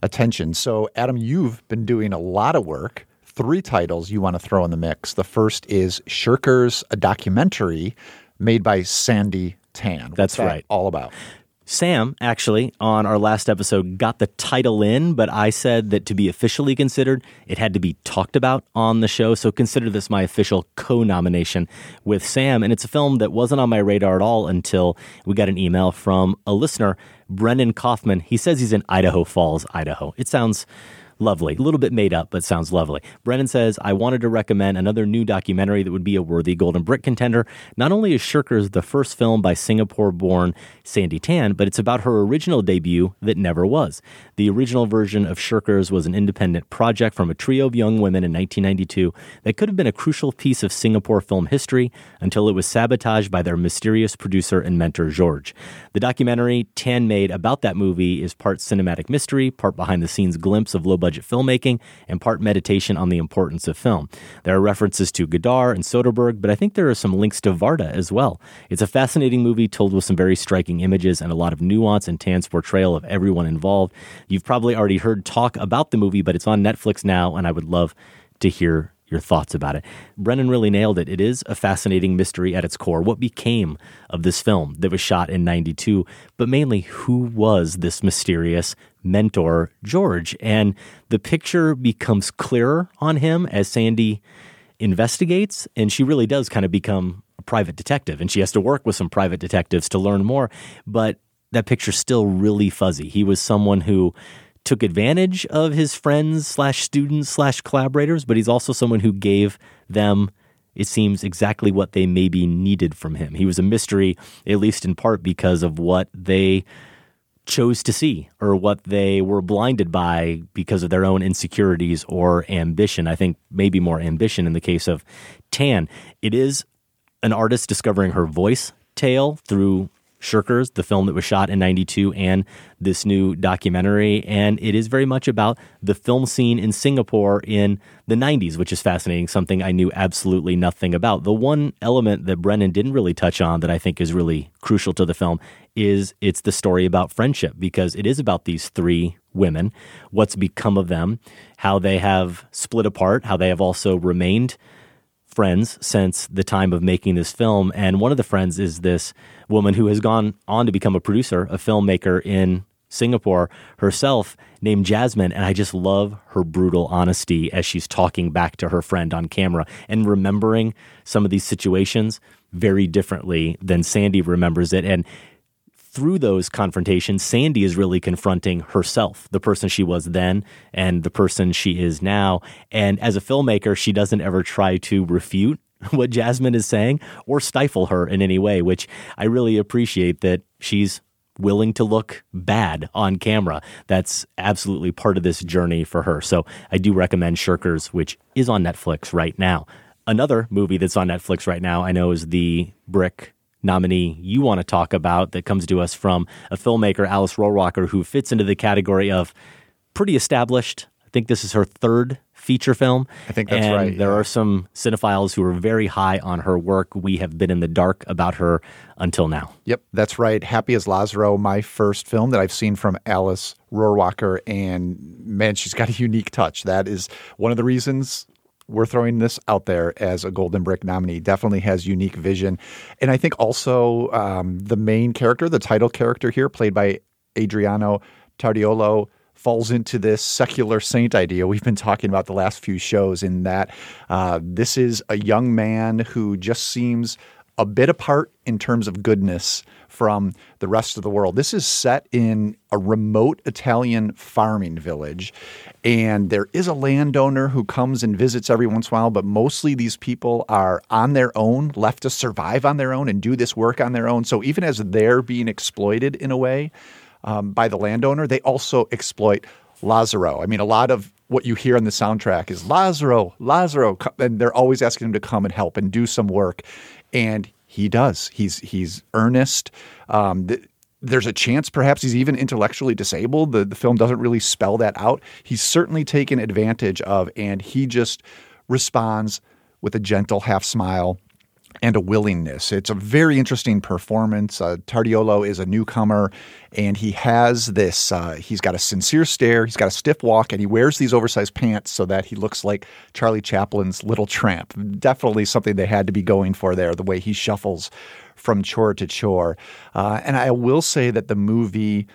E: attention. So, Adam, you've been doing a lot of work. Three titles you want to throw in the mix. The first is Shirkers, a documentary made by Sandi Tan. What's
D: That's
E: that
D: right.
E: All about.
D: Sam, actually, on our last episode, got the title in, but I said that to be officially considered, it had to be talked about on the show. So consider this my official co nomination with Sam. And it's a film that wasn't on my radar at all until we got an email from a listener, Brendan Kaufman. He says he's in Idaho Falls, Idaho. It sounds lovely. A little bit made up, but sounds lovely. Brennan says, I wanted to recommend another new documentary that would be a worthy Golden Brick contender. Not only is Shirkers the first film by Singapore born Sandi Tan, but it's about her original debut that never was. The original version of Shirkers was an independent project from a trio of young women in 1992 that could have been a crucial piece of Singapore film history until it was sabotaged by their mysterious producer and mentor, George. The documentary Tan made about that movie is part cinematic mystery, part behind the scenes glimpse of low budget filmmaking, and part meditation on the importance of film. There are references to Godard and Soderbergh, but I think there are some links to Varda as well. It's a fascinating movie told with some very striking images and a lot of nuance and Tan's portrayal of everyone involved. You've probably already heard talk about the movie, but it's on Netflix now, and I would love to hear your thoughts about it. Brennan really nailed it. It is a fascinating mystery at its core. What became of this film that was shot in 92, but mainly who was this mysterious mentor, George? And the picture becomes clearer on him as Sandi investigates, and she really does kind of become a private detective, and she has to work with some private detectives to learn more. But that picture's still really fuzzy. He was someone who took advantage of his friends slash students slash collaborators, but he's also someone who gave them, it seems, exactly what they maybe needed from him. He was a mystery, at least in part because of what they chose to see or what they were blinded by because of their own insecurities or ambition. I think maybe more ambition in the case of Tan. It is an artist discovering her voice tale through Shirkers, the film that was shot in 92, and this new documentary. And it is very much about the film scene in Singapore in the 90s, which is fascinating, something I knew absolutely nothing about. The one element that Brennan didn't really touch on that I think is really crucial to the film is it's the story about friendship because it is about these three women, what's become of them, how they have split apart, how they have also remained friends since the time of making this film. And one of the friends is this woman who has gone on to become a producer, a filmmaker in Singapore herself, named Jasmine. And I just love her brutal honesty as she's talking back to her friend on camera and remembering some of these situations very differently than Sandi remembers it. And through those confrontations, Sandi is really confronting herself, the person she was then and the person she is now. And as a filmmaker, she doesn't ever try to refute what Jasmine is saying or stifle her in any way, which I really appreciate that she's willing to look bad on camera. That's absolutely part of this journey for her. So I do recommend Shirkers, which is on Netflix right now. Another movie that's on Netflix right now, I know, is the Brick nominee you want to talk about that comes to us from a filmmaker, Alice Rohrwacher, who fits into the category of pretty established. I think this is her third feature film.
E: I think that's
D: and
E: right.
D: There
E: yeah.
D: are some cinephiles who are very high on her work. We have been in the dark about her until now.
E: Yep, that's right. Happy as Lazzaro, my first film that I've seen from Alice Rohrwacher, and man, she's got a unique touch. That is one of the reasons we're throwing this out there as a Golden Brick nominee. Definitely has unique vision. And I think also um, the main character, the title character here, played by Adriano Tardiolo, falls into this secular saint idea we've been talking about the last few shows, in that uh, this is a young man who just seems a bit apart in terms of goodness from the rest of the world. This is set in a remote Italian farming village, and there is a landowner who comes and visits every once in a while, but mostly these people are on their own, left to survive on their own and do this work on their own. So even as they're being exploited in a way um, by the landowner, they also exploit Lazzaro. I mean, a lot of what you hear on the soundtrack is Lazzaro, Lazzaro, and they're always asking him to come and help and do some work and he does. He's he's earnest. Um, th- there's a chance perhaps he's even intellectually disabled. The, the film doesn't really spell that out. He's certainly taken advantage of, and he just responds with a gentle half smile and a willingness. It's a very interesting performance. Uh, Tardiolo is a newcomer, and he has this. Uh, he's got a sincere stare. He's got a stiff walk, and he wears these oversized pants so that he looks like Charlie Chaplin's Little Tramp. Definitely something they had to be going for there. The way he shuffles from chore to chore, uh, and I will say that the movie,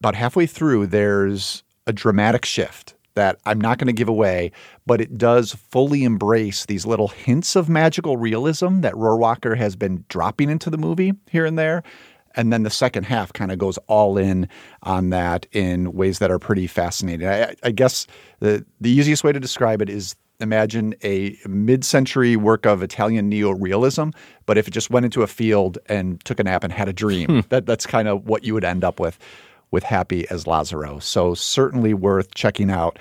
E: about halfway through, there's a dramatic shift that I'm not going to give away, but it does fully embrace these little hints of magical realism that Rohrwacher has been dropping into the movie here and there. And then the second half kind of goes all in on that in ways that are pretty fascinating. I, I guess the, the easiest way to describe it is imagine a mid-century work of Italian neo-realism, but if it just went into a field and took a nap and had a dream, hmm. that, that's kind of what you would end up with with Happy as Lazzaro. So certainly worth checking out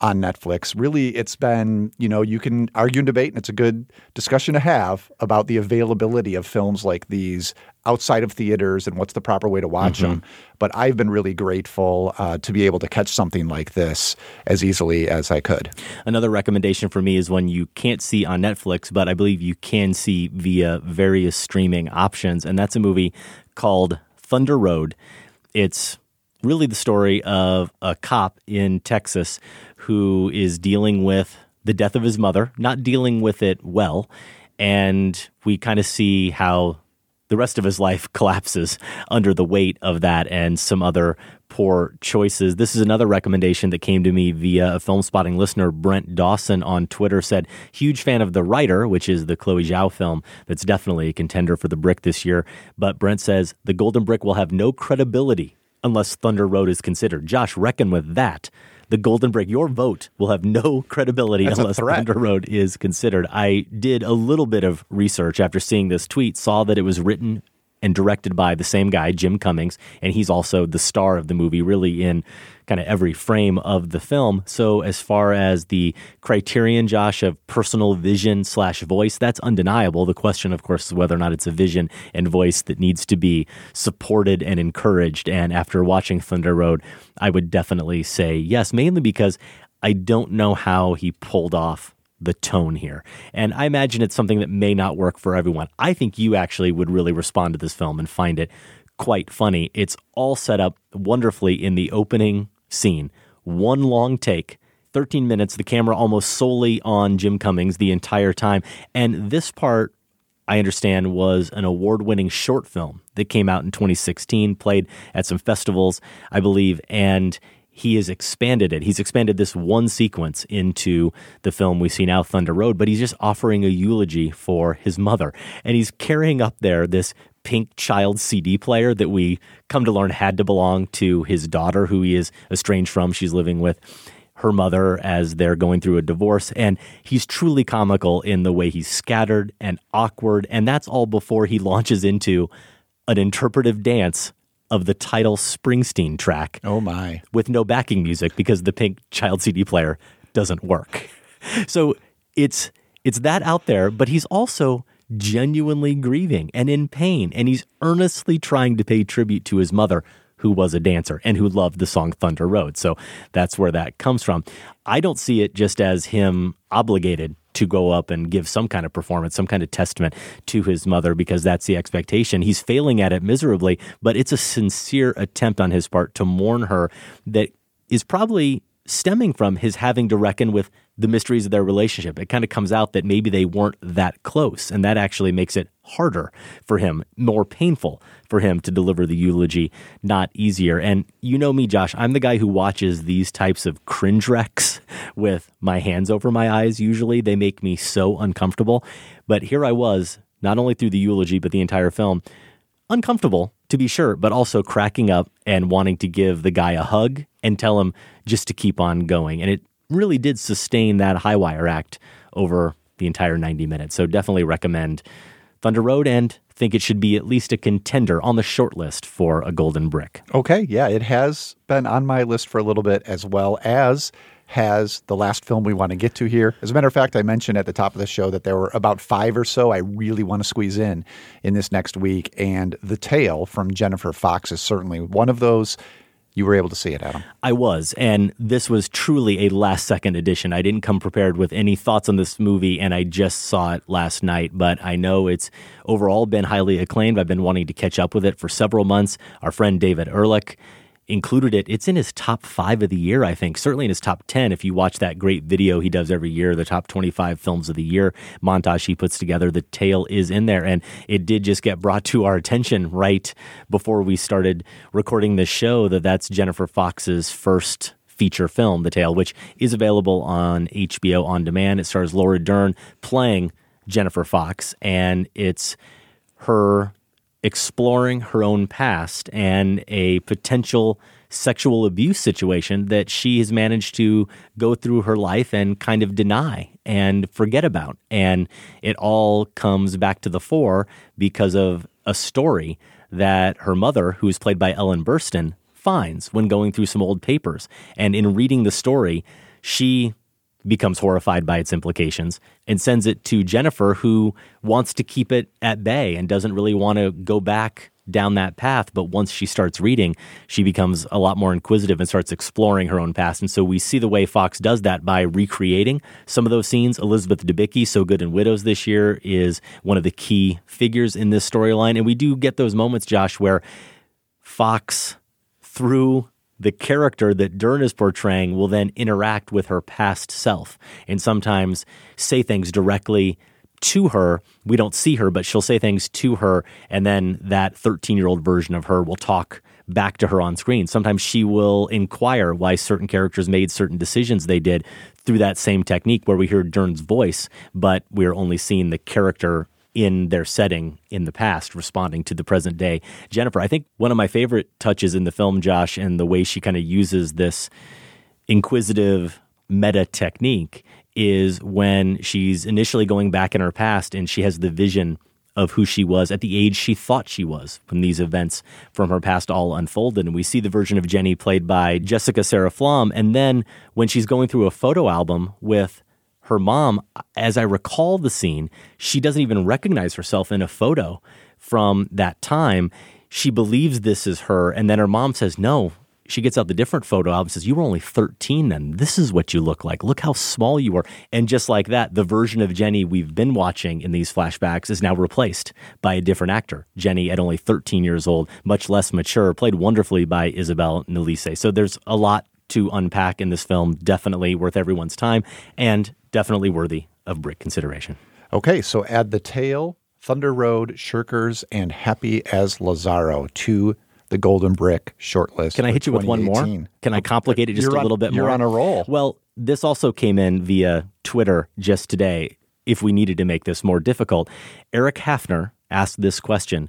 E: on Netflix. Really, it's been, you know, you can argue and debate, and it's a good discussion to have about the availability of films like these outside of theaters and what's the proper way to watch
D: Mm-hmm.
E: them. But I've been really grateful uh, to be able to catch something like this as easily as I could.
D: Another recommendation for me is one you can't see on Netflix, but I believe you can see via various streaming options, and that's a movie called Thunder Road. It's really the story of a cop in Texas who is dealing with the death of his mother, not dealing with it well. And we kind of see how the rest of his life collapses under the weight of that and some other poor choices. This is another recommendation that came to me via a film spotting listener. Brent Dawson on Twitter said, huge fan of The Rider, which is the Chloe Zhao film that's definitely a contender for the Brick this year. But Brent says, the Golden Brick will have no credibility unless Thunder Road is considered. Josh, reckon with that. The Golden Brick, your vote will have no credibility
E: That's
D: unless. Thunder Road is considered. I did a little bit of research after seeing this tweet, saw that it was written and directed by the same guy, Jim Cummings, and he's also the star of the movie, really in kind of every frame of the film. So, as far as the criterion, Josh, of personal vision slash voice, that's undeniable. The question, of course, is whether or not it's a vision and voice that needs to be supported and encouraged. And after watching Thunder Road, I would definitely say yes, mainly because I don't know how he pulled off the tone here. And I imagine it's something that may not work for everyone. I think you actually would really respond to this film and find it quite funny. It's all set up wonderfully in the opening scene. One long take, 13 minutes, the camera almost solely on Jim Cummings the entire time. And this part, I understand, was an award winning short film that came out in 2016, played at some festivals, I believe. And he has expanded it. He's expanded this one sequence into the film we see now, Thunder Road, but he's just offering a eulogy for his mother. And he's carrying up there this pink child CD player that we come to learn had to belong to his daughter, who he is estranged from. She's living with her mother as they're going through a divorce. And he's truly comical in the way he's scattered and awkward. And that's all before he launches into an interpretive dance of the title Springsteen track.
E: Oh my.
D: With no backing music because the pink child CD player doesn't work. So it's it's that out there, but he's also genuinely grieving and in pain and he's earnestly trying to pay tribute to his mother who was a dancer and who loved the song Thunder Road. So that's where that comes from. I don't see it just as him obligated to go up and give some kind of performance, some kind of testament to his mother because that's the expectation. He's failing at it miserably, but it's a sincere attempt on his part to mourn her that is probably stemming from his having to reckon with the mysteries of their relationship. It kind of comes out that maybe they weren't that close, and that actually makes it harder for him, more painful for him to deliver the eulogy, not easier. And you know me, Josh, I'm the guy who watches these types of cringe wrecks with my hands over my eyes. Usually they make me so uncomfortable. But here I was, not only through the eulogy, but the entire film, uncomfortable to be sure, but also cracking up and wanting to give the guy a hug and tell him just to keep on going. And it really did sustain that high wire act over the entire 90 minutes. So definitely recommend Thunder Road and think it should be at least a contender on the short list for a golden brick.
E: Okay, yeah, it has been on my list for a little bit as well as has the last film we want to get to here. As a matter of fact, I mentioned at the top of the show that there were about five or so I really want to squeeze in in this next week. And The Tale from Jennifer Fox is certainly one of those. You were able to see it, Adam.
D: I was. And this was truly a last second edition. I didn't come prepared with any thoughts on this movie, and I just saw it last night. But I know it's overall been highly acclaimed. I've been wanting to catch up with it for several months. Our friend David Ehrlich included it. It's in his top five of the year, I think. Certainly in his top 10. If you watch that great video he does every year, the top 25 films of the year montage he puts together, the tale is in there. And it did just get brought to our attention right before we started recording this show that that's Jennifer Fox's first feature film, The Tale, which is available on HBO on demand. It stars Laura Dern playing Jennifer Fox, and it's her exploring her own past and a potential sexual abuse situation that she has managed to go through her life and kind of deny and forget about. And it all comes back to the fore because of a story that her mother, who is played by Ellen Burstyn, finds when going through some old papers. And in reading the story, she becomes horrified by its implications and sends it to Jennifer, who wants to keep it at bay and doesn't really want to go back down that path. But once she starts reading, she becomes a lot more inquisitive and starts exploring her own past. And so we see the way Fox does that by recreating some of those scenes. Elizabeth Debicki, So Good in Widows this year, is one of the key figures in this storyline. And we do get those moments, Josh, where Fox, through the character that Dern is portraying will then interact with her past self and sometimes say things directly to her. We don't see her, but she'll say things to her, and then that 13 year old version of her will talk back to her on screen. Sometimes she will inquire why certain characters made certain decisions they did through that same technique where we hear Dern's voice, but we're only seeing the character in their setting in the past, responding to the present day. Jennifer, I think one of my favorite touches in the film, Josh, and the way she kind of uses this inquisitive meta technique is when she's initially going back in her past and she has the vision of who she was at the age she thought she was when these events from her past all unfolded. And we see the version of Jenny played by Jessica Sarah Flaum. And then when she's going through a photo album with her mom, as I recall the scene, she doesn't even recognize herself in a photo from that time. She believes this is her. And then her mom says, No, she gets out the different photo album says, You were only 13 then. This is what you look like. Look how small you were. And just like that, the version of Jenny we've been watching in these flashbacks is now replaced by a different actor. Jenny, at only 13 years old, much less mature, played wonderfully by Isabelle Nélisse. So there's a lot to unpack in this film. Definitely worth everyone's time and definitely worthy of brick consideration.
E: Okay, so add the Tale, Thunder Road, Shirkers, and Happy as Lazzaro to the Golden Brick shortlist.
D: Can I hit you with one more? Can I complicate it just
E: you're
D: a little bit
E: you're
D: more?
E: You're on a roll.
D: Well, this also came in via Twitter just today. If we needed to make this more difficult, Eric Hafner asked this question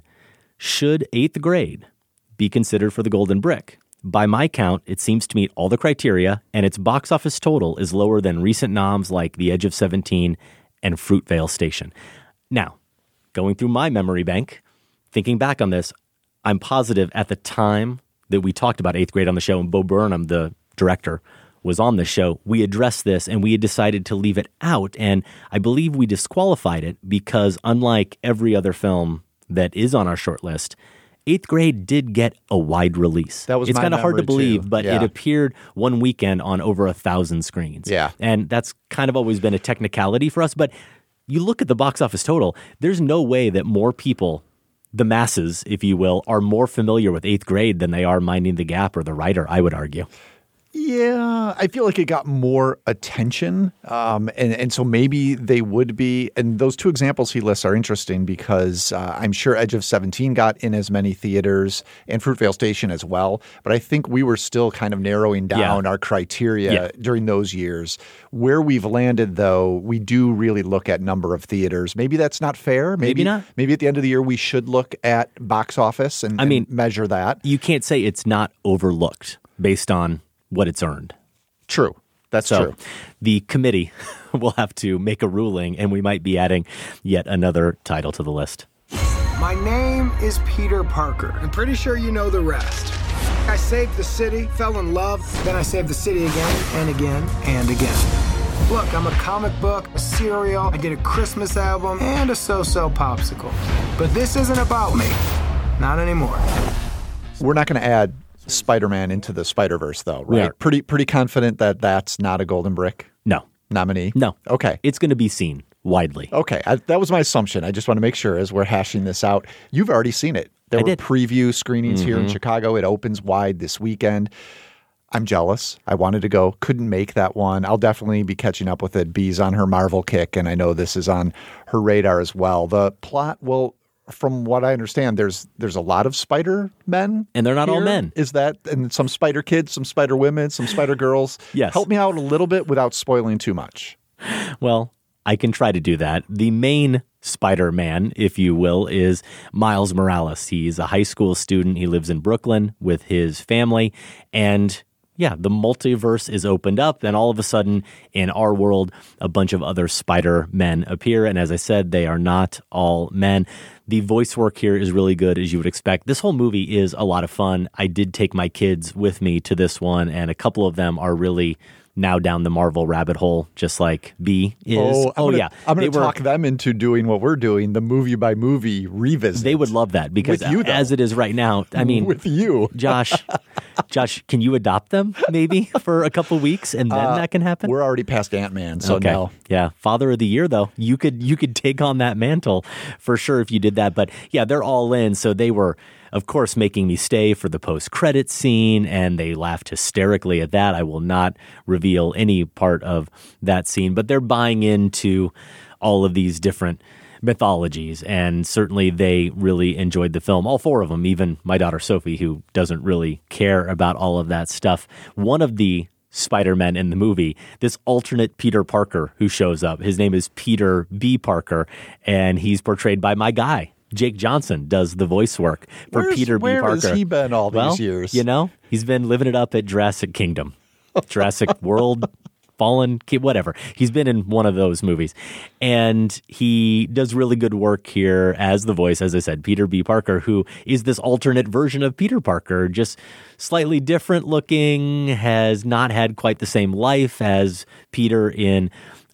D: Should eighth grade be considered for the Golden Brick? By my count, it seems to meet all the criteria, and its box office total is lower than recent noms like The Edge of 17 and Fruitvale Station. Now, going through my memory bank, thinking back on this, I'm positive at the time that we talked about eighth grade on the show, and Bo Burnham, the director, was on the show, we addressed this and we had decided to leave it out. And I believe we disqualified it because, unlike every other film that is on our short list, eighth grade did get a wide release.
E: That was
D: it's kind of hard to believe,
E: too.
D: but
E: Yeah.
D: it appeared one weekend on over a thousand screens.
E: Yeah.
D: and that's kind of always been a technicality for us. But you look at the box office total. There's no way that more people. The masses, if you will, are more familiar with eighth grade than they are minding the gap or the rider, I would argue.
E: Yeah, I feel like it got more attention, um, and and so maybe they would be. And those two examples he lists are interesting because uh, I'm sure Edge of Seventeen got in as many theaters and Fruitvale Station as well. But I think we were still kind of narrowing down
D: Yeah.
E: our criteria
D: Yeah.
E: during those years. Where we've landed, though, we do really look at number of theaters. Maybe that's not fair.
D: Maybe not.
E: Maybe at the end of the year we should look at box office and,
D: I mean-
E: and measure that.
D: You can't say it's not overlooked based on what it's earned.
E: True. That's
D: So
E: true.
D: the committee will have to make a ruling, and we might be adding yet another title to the list.
I: My name is Peter Parker. I'm pretty sure you know the rest. I saved the city, fell in love, then I saved the city again and again and again. Look, I'm a comic book, a cereal, I did a Christmas album, and a so so popsicle. But this isn't about me. Not anymore.
E: We're not going to add Spider-Man into the Spider-Verse, though, right? Pretty pretty confident that that's not a Golden Brick
D: No,
E: nominee.
D: no.
E: Okay.
D: It's going to be seen widely.
E: Okay, I, that was my assumption. I just want to make sure as we're hashing this out. You've already seen it. There
D: I
E: were
D: did. Mm-hmm.
E: preview screenings here in Chicago. It opens wide this weekend. I'm jealous. I wanted to go, couldn't make that one. I'll definitely be catching up with it. Bee's on her Marvel kick, and I know this is on her radar as well. The plot, well, from what I understand, there's there's a lot of Spider Men,
D: And they're not all men.
E: Is that and some Spider kids, some Spider women, some Spider girls?
D: Yes.
E: Help me out a little bit without spoiling too much.
D: Well, I can try to do that. The main Spider Man, if you will, is Miles Morales. He's a high school student. He lives in Brooklyn with his family. And yeah, the multiverse is opened up. And all of a sudden, in our world, a bunch of other Spider Men appear. And as I said, they are not all men. The voice work here is really good, as you would expect. This whole movie is a lot of fun. I did take my kids with me to this one, and a couple of them are really now down the Marvel rabbit hole, just like B is.
E: Oh, I'm gonna,
D: yeah,
E: I'm going to
D: were-
E: talk them into doing what we're doing, the movie by movie revisit.
D: They would love that because
E: you,
D: as it is right now, I mean,
E: with you.
D: Josh, Josh, can you adopt them maybe for a couple weeks and then that can happen?
E: Uh, We're already past Ant Man, so
D: okay.
E: no.
D: Yeah, Father of the Year though. You could you could take on that mantle for sure if you did that. But yeah, they're all in. So they were, of course, making me stay for the post credit scene, and they laughed hysterically at that. I will not reveal any part of that scene, but they're buying into all of these different mythologies and certainly they really enjoyed the film all four of them even my daughter sophie who doesn't really care about all of that stuff one of the Spider-Man in the movie, this alternate Peter Parker who shows up. His name is Peter B. Parker, and he's portrayed by my guy. Jake Johnson does the voice work for
E: Where's-
D: Peter B.
E: where
D: Parker.
E: has he been all these
D: well,
E: years?
D: You know, he's been living it up at Jurassic Kingdom, Jurassic World fallen whatever. He's been in one of those movies. And he does really good work here as the voice, as I said, Peter B. Parker, who is this alternate version of Peter Parker, just slightly different looking, has not had quite the same life as Peter in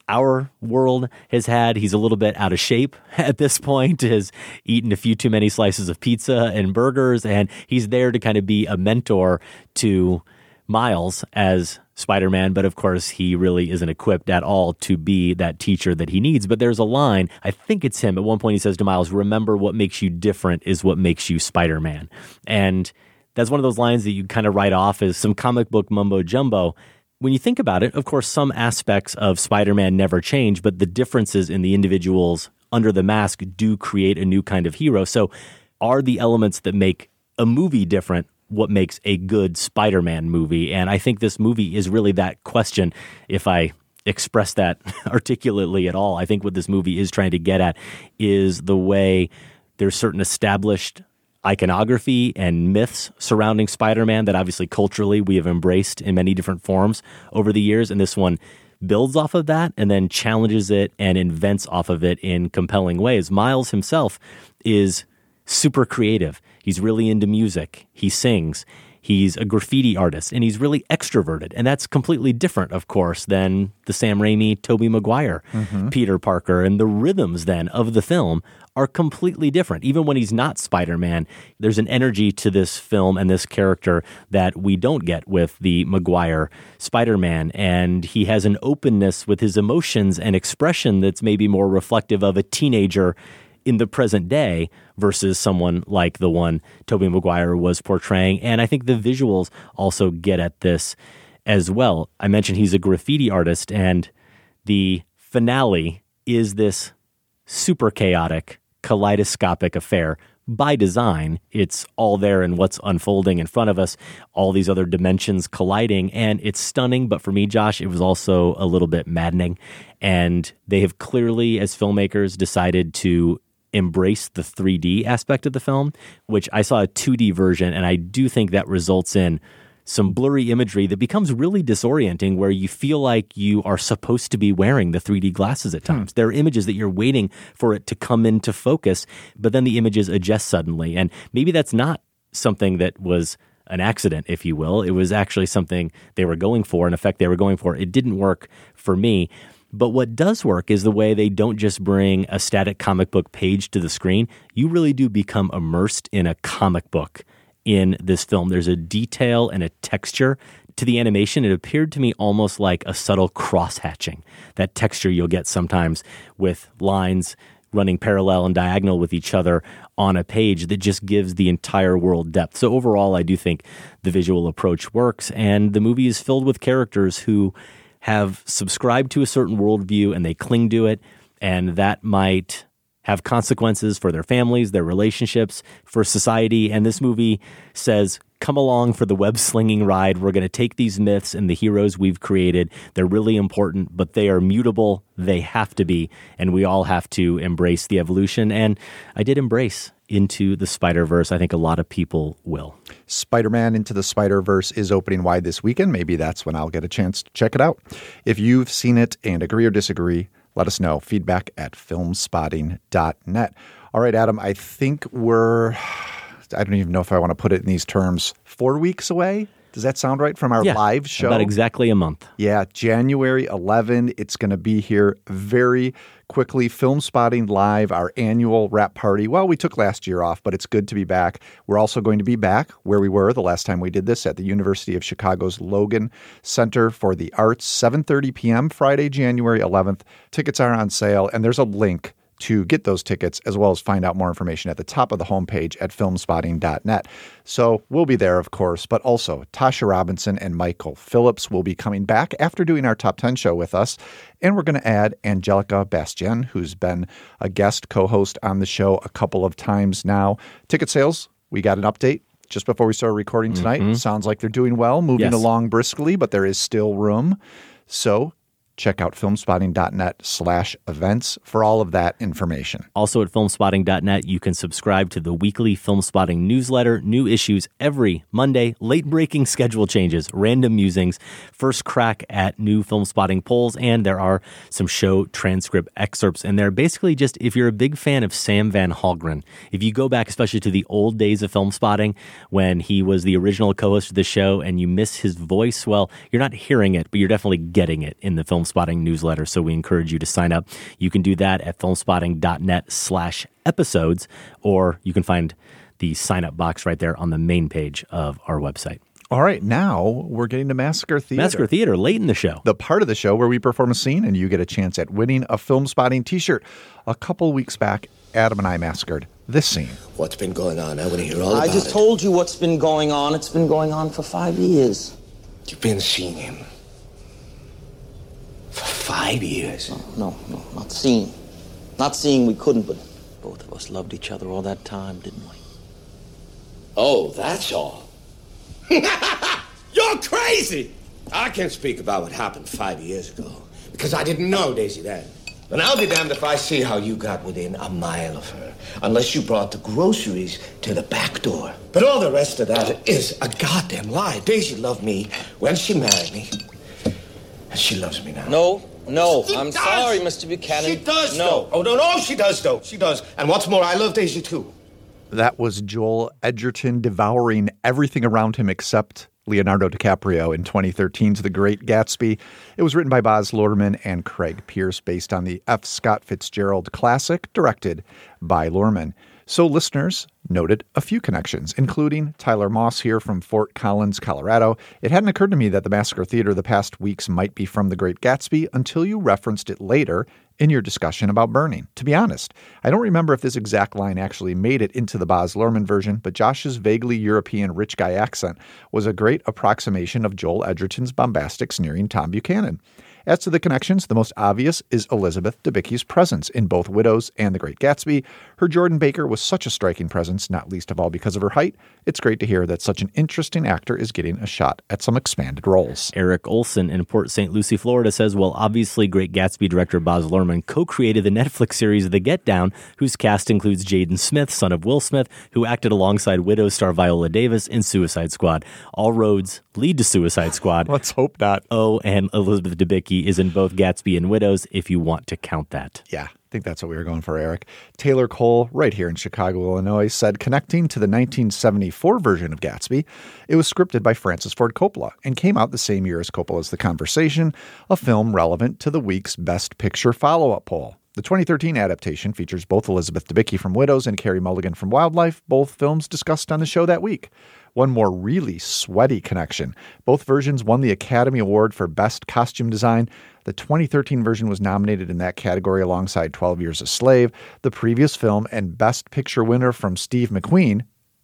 D: our world has had. He's a little bit out of shape at this point, has eaten a few too many slices of pizza and burgers, and he's there to kind of be a mentor to Miles as Spider Man, but of course, he really isn't equipped at all to be that teacher that he needs. But there's a line, I think it's him. At one point, he says to Miles, Remember what makes you different is what makes you Spider Man. And that's one of those lines that you kind of write off as some comic book mumbo jumbo. When you think about it, of course, some aspects of Spider Man never change, but the differences in the individuals under the mask do create a new kind of hero. So, are the elements that make a movie different what makes a good Spider Man movie? And I think this movie is really that question. If I express that articulately at all, I think what this movie is trying to get at is the way there's certain established iconography and myths surrounding Spider Man that obviously culturally we have embraced in many different forms over the years. And this one builds off of that and then challenges it and invents off of it in compelling ways. Miles himself is super creative. He's really into music. He sings. He's a graffiti artist and he's really extroverted. And that's completely different, of course, than the Sam Raimi, Tobey Maguire, mm-hmm. Peter Parker. And the rhythms then of the film are completely different. Even when he's not Spider Man, there's an energy to this film and this character that we don't get with the Maguire Spider Man. And he has an openness with his emotions and expression that's maybe more reflective of a teenager in the present day versus someone like the one Tobey Maguire was portraying. And I think the visuals also get at this as well. I mentioned he's a graffiti artist, and the finale is this super chaotic, kaleidoscopic affair by design. It's all there in what's unfolding in front of us, all these other dimensions colliding, and it's stunning. But for me, Josh, it was also a little bit maddening. And they have clearly, as filmmakers, decided to embrace the 3D aspect of the film, which I saw a 2D version, and I do think that results in some blurry imagery that becomes really disorienting where you feel like you are supposed to be wearing the 3D glasses at times. Hmm. There are images that you're waiting for it to come into focus, but then the images adjust suddenly. And maybe that's not something that was an accident, if you will. It was actually something they were going for, an effect they were going for. It didn't work for me. But what does work is the way they don't just bring a static comic book page to the screen. You really do become immersed in a comic book in this film. There's a detail and a texture to the animation. It appeared to me almost like a subtle cross hatching, that texture you'll get sometimes with lines running parallel and diagonal with each other on a page that just gives the entire world depth. So, overall, I do think the visual approach works, and the movie is filled with characters who have subscribed to a certain worldview and they cling to it, and that might have consequences for their families, their relationships, for society. And this movie says, come along for the web slinging ride. We're going to take these myths and the heroes we've created. They're really important, but they are mutable. They have to be. And we all have to embrace the evolution. And I did embrace into the Spider Verse. I think a lot of people will.
E: Spider Man Into the Spider Verse is opening wide this weekend. Maybe that's when I'll get a chance to check it out. If you've seen it and agree or disagree, let us know. Feedback at filmspotting.net. All right, Adam, I think we're, I don't even know if I want to put it in these terms, four weeks away does that sound right from our
D: yeah,
E: live show?
D: About exactly a month.
E: Yeah, January 11. It's going to be here very quickly. Film Spotting Live, our annual wrap party. Well, we took last year off, but it's good to be back. We're also going to be back where we were the last time we did this at the University of Chicago's Logan Center for the Arts, 7:30 p.m. Friday, January 11th. Tickets are on sale, and there's a link to get those tickets as well as find out more information at the top of the homepage at filmspotting.net. So we'll be there, of course, but also Tasha Robinson and Michael Phillips will be coming back after doing our top 10 show with us. And we're going to add Angelica Bastien, who's been a guest co host on the show a couple of times now. Ticket sales, we got an update just before we started recording tonight. Mm-hmm. Sounds like they're doing well, moving yes. along briskly, but there is still room. So Check out filmspotting.net slash events for all of that information.
D: Also at filmspotting.net, you can subscribe to the weekly Filmspotting newsletter, new issues every Monday, late breaking schedule changes, random musings, first crack at new Filmspotting polls, and there are some show transcript excerpts And they're Basically, just if you're a big fan of Sam Van Hallgren, if you go back especially to the old days of Filmspotting when he was the original co host of the show and you miss his voice, well, you're not hearing it, but you're definitely getting it in the film Filmspotting newsletter. So we encourage you to sign up. You can do that at filmspotting.net slash episodes, or you can find the sign up box right there on the main page of our website.
E: All right, now we're getting to Massacre Theater.
D: Massacre Theater, late in the show.
E: The part of the show where we perform a scene and you get a chance at winning a film spotting t shirt. A couple weeks back, Adam and I massacred this scene.
J: What's been going on? I want to hear all
K: I
J: about it.
K: I just told you what's been going on. It's been going on for five years.
J: You've been seeing him. For five years?
K: No, no, no, not seeing. Not seeing we couldn't, but both of us loved each other all that time, didn't we?
J: Oh, that's all. You're crazy! I can't speak about what happened five years ago because I didn't know Daisy then. And I'll be damned if I see how you got within a mile of her, unless you brought the groceries to the back door. But all the rest of that is a goddamn lie. Daisy loved me when she married me. And she loves me now.
K: No, no.
J: She
K: I'm
J: does.
K: sorry, Mr. Buchanan.
J: She does,
K: No.
J: though. Oh, no, no, she does, though. She does. And what's more, I love Daisy, too.
E: That was Joel Edgerton devouring everything around him except Leonardo DiCaprio in 2013's The Great Gatsby. It was written by Baz Luhrmann and Craig Pearce, based on the F. Scott Fitzgerald classic, directed by Luhrmann. So, listeners noted a few connections, including Tyler Moss here from Fort Collins, Colorado. It hadn't occurred to me that the Massacre Theater the past weeks might be from The Great Gatsby until you referenced it later in your discussion about burning. To be honest, I don't remember if this exact line actually made it into the Baz Luhrmann version, but Josh's vaguely European rich guy accent was a great approximation of Joel Edgerton's bombastic, sneering Tom Buchanan. As to the connections, the most obvious is Elizabeth Debicki's presence in both Widows and The Great Gatsby. Her Jordan Baker was such a striking presence, not least of all because of her height. It's great to hear that such an interesting actor is getting a shot at some expanded roles.
D: Eric Olson in Port St. Lucie, Florida says, Well, obviously, Great Gatsby director Baz Luhrmann co created the Netflix series The Get Down, whose cast includes Jaden Smith, son of Will Smith, who acted alongside Widow star Viola Davis in Suicide Squad. All roads lead to Suicide Squad.
E: Let's hope not.
D: Oh, and Elizabeth Debicki is in both Gatsby and Widows, if you want to count that.
E: Yeah, I think that's what we were going for, Eric. Taylor Cole, right here in Chicago, Illinois, said connecting to the 1974 version of Gatsby, it was scripted by Francis Ford Coppola and came out the same year as Coppola's The Conversation, a film relevant to the week's Best Picture follow up poll. The 2013 adaptation features both Elizabeth Debicki from Widows and Carey Mulligan from Wildlife, both films discussed on the show that week. One more really sweaty connection. Both versions won the Academy Award for Best Costume Design. The 2013 version was nominated in that category alongside 12 Years a Slave, the previous film, and Best Picture winner from Steve McQueen,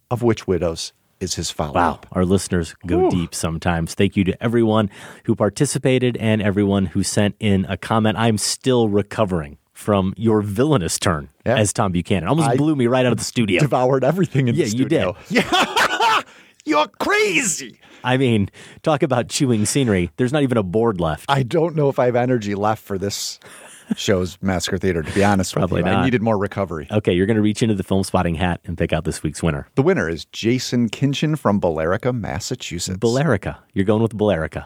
E: of which Widows is his follow up.
D: Wow, our listeners go
E: Ooh.
D: deep sometimes. Thank you to everyone who participated and everyone who sent in a comment. I'm still recovering from your villainous turn
E: Yeah.
D: as Tom Buchanan. Almost
E: I
D: blew me right out of the studio.
E: Devoured everything in
D: Yeah,
E: the studio.
D: Yeah, you did.
E: Yeah. You're crazy.
D: I mean, talk about chewing scenery. There's not even a board left.
E: I don't know if I have energy left for this show's Massacre Theater, to be honest
D: Probably
E: with you.
D: not.
E: I needed more recovery.
D: Okay, you're going to reach into the film spotting hat and pick out this week's winner.
E: The winner is Jason Kinchin from Billerica, Massachusetts.
D: Billerica. You're going with Billerica.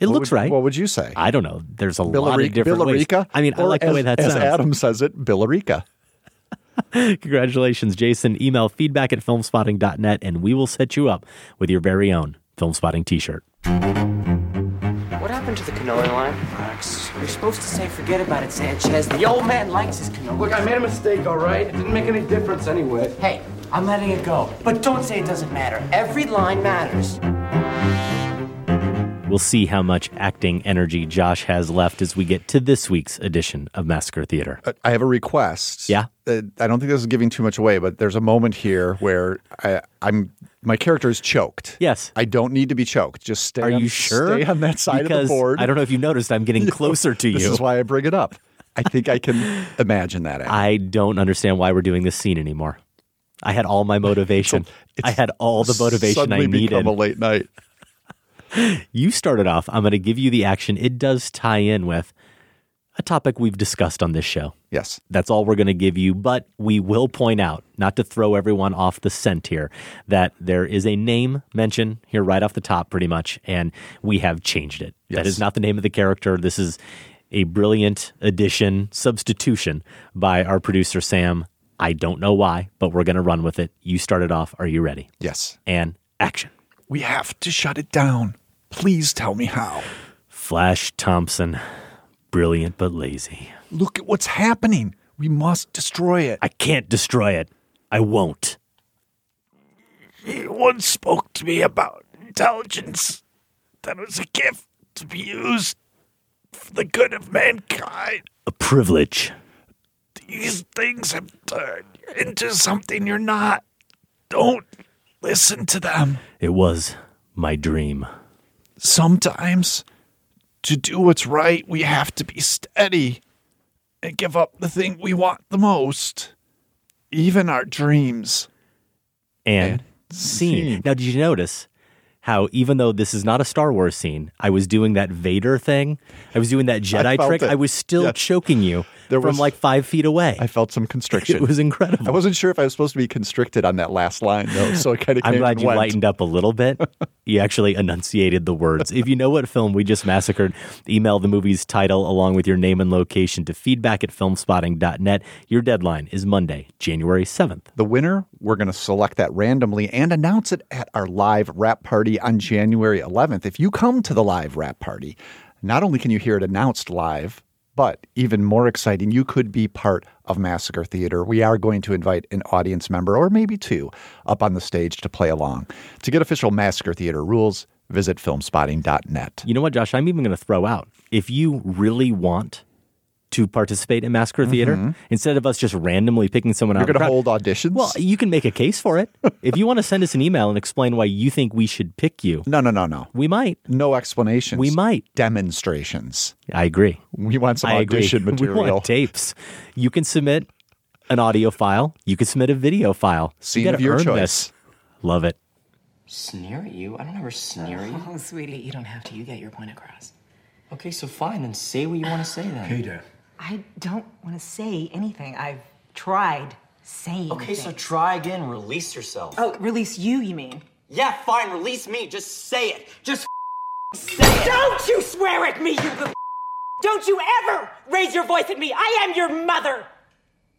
D: It
E: What
D: looks
E: would-
D: right.
E: What would you say?
D: I don't know. There's a lot
E: Billerica,
D: of different ways.
E: Billerica?
D: I mean, I
E: Or
D: like the
E: as,
D: way that
E: as
D: sounds.
E: Adam says it, Billerica.
D: Congratulations, Jason. Email feedback at filmspotting.net and we will set you up with your very own film spotting t shirt.
L: What happened to the cannoli line? Max. You're supposed to say forget about it, Sanchez. The old man likes his cannoli.
A: Look, I made a mistake, all right? It didn't make any difference anyway.
L: Hey, I'm letting it go. But don't say it doesn't matter. Every line matters.
D: We'll see how much acting energy Josh has left as we get to this week's edition of Massacre Theater.
E: Uh, I have a request.
D: Yeah?
E: Uh, I don't think this is giving too much away, but there's a moment here where I, I'm my character is choked.
D: Yes.
E: I don't need to be choked. Just stay.
D: Are
E: on,
D: you sure?
E: Stay on that side
D: because
E: of the board.
D: I don't know if you noticed, I'm getting closer to you.
E: This is why I bring it up. I think I can imagine that. Adam.
D: I don't understand why we're doing this scene anymore. I had all my motivation. I had all the motivation I
E: Suddenly
D: needed.
E: become a late night.
D: you started off. I'm going to give you the action. It does tie in with a topic we've discussed on this show.
E: Yes.
D: That's all we're going to give you, but we will point out, not to throw everyone off the scent here, that there is a name mention here right off the top, pretty much, and we have changed it.
E: Yes.
D: That is not the name of the character. This is a brilliant addition, substitution by our producer, Sam. I don't know why, but we're going to run with it. You started off. Are you ready?
E: Yes.
D: And action.
E: We have to shut it down. Please tell me how.
D: Flash Thompson. Brilliant but lazy.
E: Look at what's happening. We must destroy it.
D: I can't destroy it. I won't.
B: He once spoke to me about intelligence that was a gift to be used for the good of mankind.
D: A privilege.
B: These things have turned you into something you're not. Don't listen to them.
D: It was my dream.
B: Sometimes, to do what's right, we have to be steady and give up the thing we want the most, even our dreams.
D: And, scene. Now, did you notice how, even though this is not a Star Wars scene, I was doing that Vader thing? I was doing that Jedi
E: felt
D: trick.
E: it.
D: I was still
E: Yes.
D: choking you
E: There
D: from
E: was-
D: like five feet away.
E: I felt some constriction.
D: It was incredible.
E: I wasn't sure if I was supposed to be constricted on that last line though, so I kind of.
D: I'm glad you lightened up a little bit. You actually enunciated the words. If you know what film we just massacred, email the movie's title along with your name and location to feedback at filmspotting.net. Your deadline is Monday, January 7th.
E: The winner, we're going to select that randomly and announce it at our live wrap party on January 11th. If you come to the live wrap party, not only can you hear it announced live, but even more exciting, you could be part of Massacre Theater. We are going to invite an audience member or maybe two up on the stage to play along. To get official Massacre Theater rules, visit filmspotting.net.
D: You know what, Josh? I'm even going to throw out if you really want to participate in Massacre Theater, instead of us just randomly picking someone
E: Mm-hmm. You're going to hold auditions?
D: Well, you can make a case for it. if you want to send us an email and explain why you think we should pick you,
E: no, no, no, no.
D: we might.
E: No explanations.
D: We might.
E: Demonstrations.
D: I agree.
E: We want some
D: I agree.
E: audition
D: We
E: material.
D: want tapes. You can submit an audio file. You can submit a video file.
E: Scene
D: you gotta
E: of your
D: earn
E: choice.
D: This. Love it.
L: Sneer at you? I don't ever sneer at you.
M: Oh, sweetie, you don't have to. You get your point across.
L: Okay, so fine, then say what you want to say then.
A: Peter.
M: I don't want to say anything. I've tried saying.
L: Okay, so try again. Release yourself.
M: Oh, release you, you mean?
L: Yeah, fine. Release me. Just say it. Just say it.
M: Don't you swear at me, you little. Don't you ever raise your voice at me. I am your mother.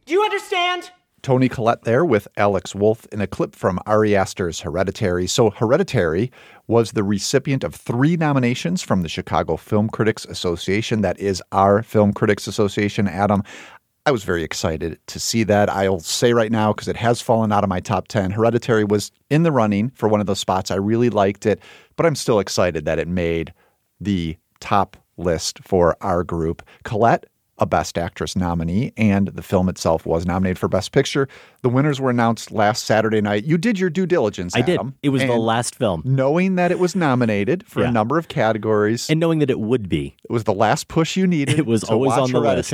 M: Do you understand?
E: Toni Collette there with Alex Wolff in a clip from Ari Aster's Hereditary. So, Hereditary was the recipient of three nominations from the Chicago Film Critics Association. That is our Film Critics Association, Adam. I was very excited to see that. I'll say right now, because it has fallen out of my top 10, Hereditary was in the running for one of those spots. I really liked it, but I'm still excited that it made the top list for our group. Collette a Best Actress nominee, and the film itself was nominated for Best Picture. The winners were announced last Saturday night. You did your due diligence.
D: I did. It was the last film.
E: Knowing that it was nominated for
D: Yeah.
E: a number of categories,
D: And knowing that it would be.
E: it was the last push you needed.
D: It was always on the list.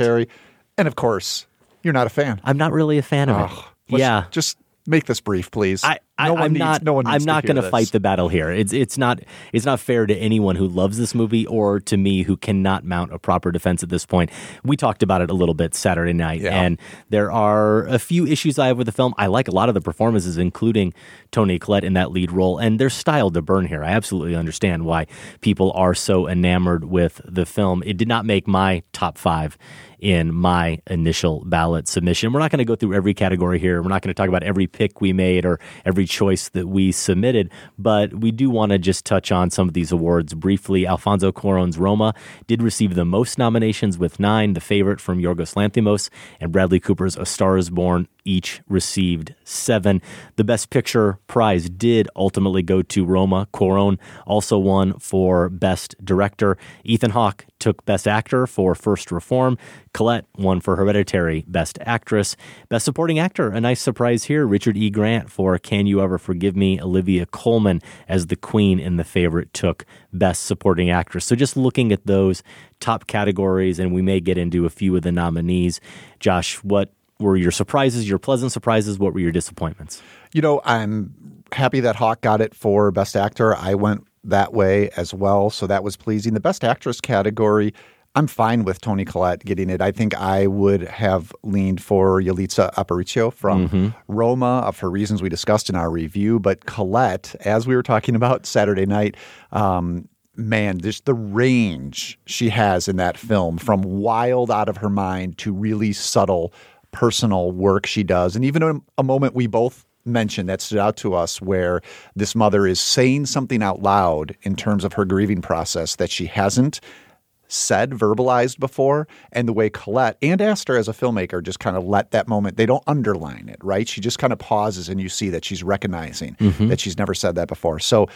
E: And of course, you're not a fan.
D: I'm not really a fan of
E: Ugh,
D: it. Yeah.
E: just make this brief, please.
D: I, I,
E: no one
D: I'm
E: needs,
D: not.
E: No
D: I'm not going to fight the battle here. It's it's not it's not fair to anyone who loves this movie or to me who cannot mount a proper defense at this point. We talked about it a little bit Saturday night,
E: Yeah.
D: and there are a few issues I have with the film. I like a lot of the performances, including Toni Collette in that lead role, and there's style to burn here. I absolutely understand why people are so enamored with the film. It did not make my top five in my initial ballot submission. We're not going to go through every category here. We're not going to talk about every pick we made or every choice that we submitted, but we do want to just touch on some of these awards briefly. Alfonso Cuarón's Roma did receive the most nominations with nine. The favorite from Yorgos Lanthimos and Bradley Cooper's A Star is Born each received seven. The Best Picture prize did ultimately go to Roma. Cuarón also won for Best Director. Ethan Hawke took Best Actor for First Reform. Collette won for Hereditary Best Actress. Best Supporting Actor, a nice surprise here. Richard E. Grant for Can You Ever Forgive Me? Olivia Colman as the Queen in The Favorite took Best Supporting Actress. So just looking at those top categories, and we may get into a few of the nominees. Josh, what were your surprises, your pleasant surprises? What were your disappointments?
E: You know, I'm happy that Hawke got it for Best Actor. I went that way as well. So that was pleasing. The best actress category, I'm fine with Toni Collette getting it. I think I would have leaned for Yalitza Aparicio from
D: Mm-hmm.
E: Roma for reasons we discussed in our review. But Collette, as we were talking about Saturday night, um, man, just the range she has in that film from wild out of her mind to really subtle personal work she does. And even a, a moment we both mentioned that stood out to us where this mother is saying something out loud in terms of her grieving process that she hasn't said, verbalized before, and the way Collette and Aster as a filmmaker just kind of let that moment, they don't underline it, right? She just kind of pauses and you see that she's recognizing
D: Mhm.
E: that she's never said that before. So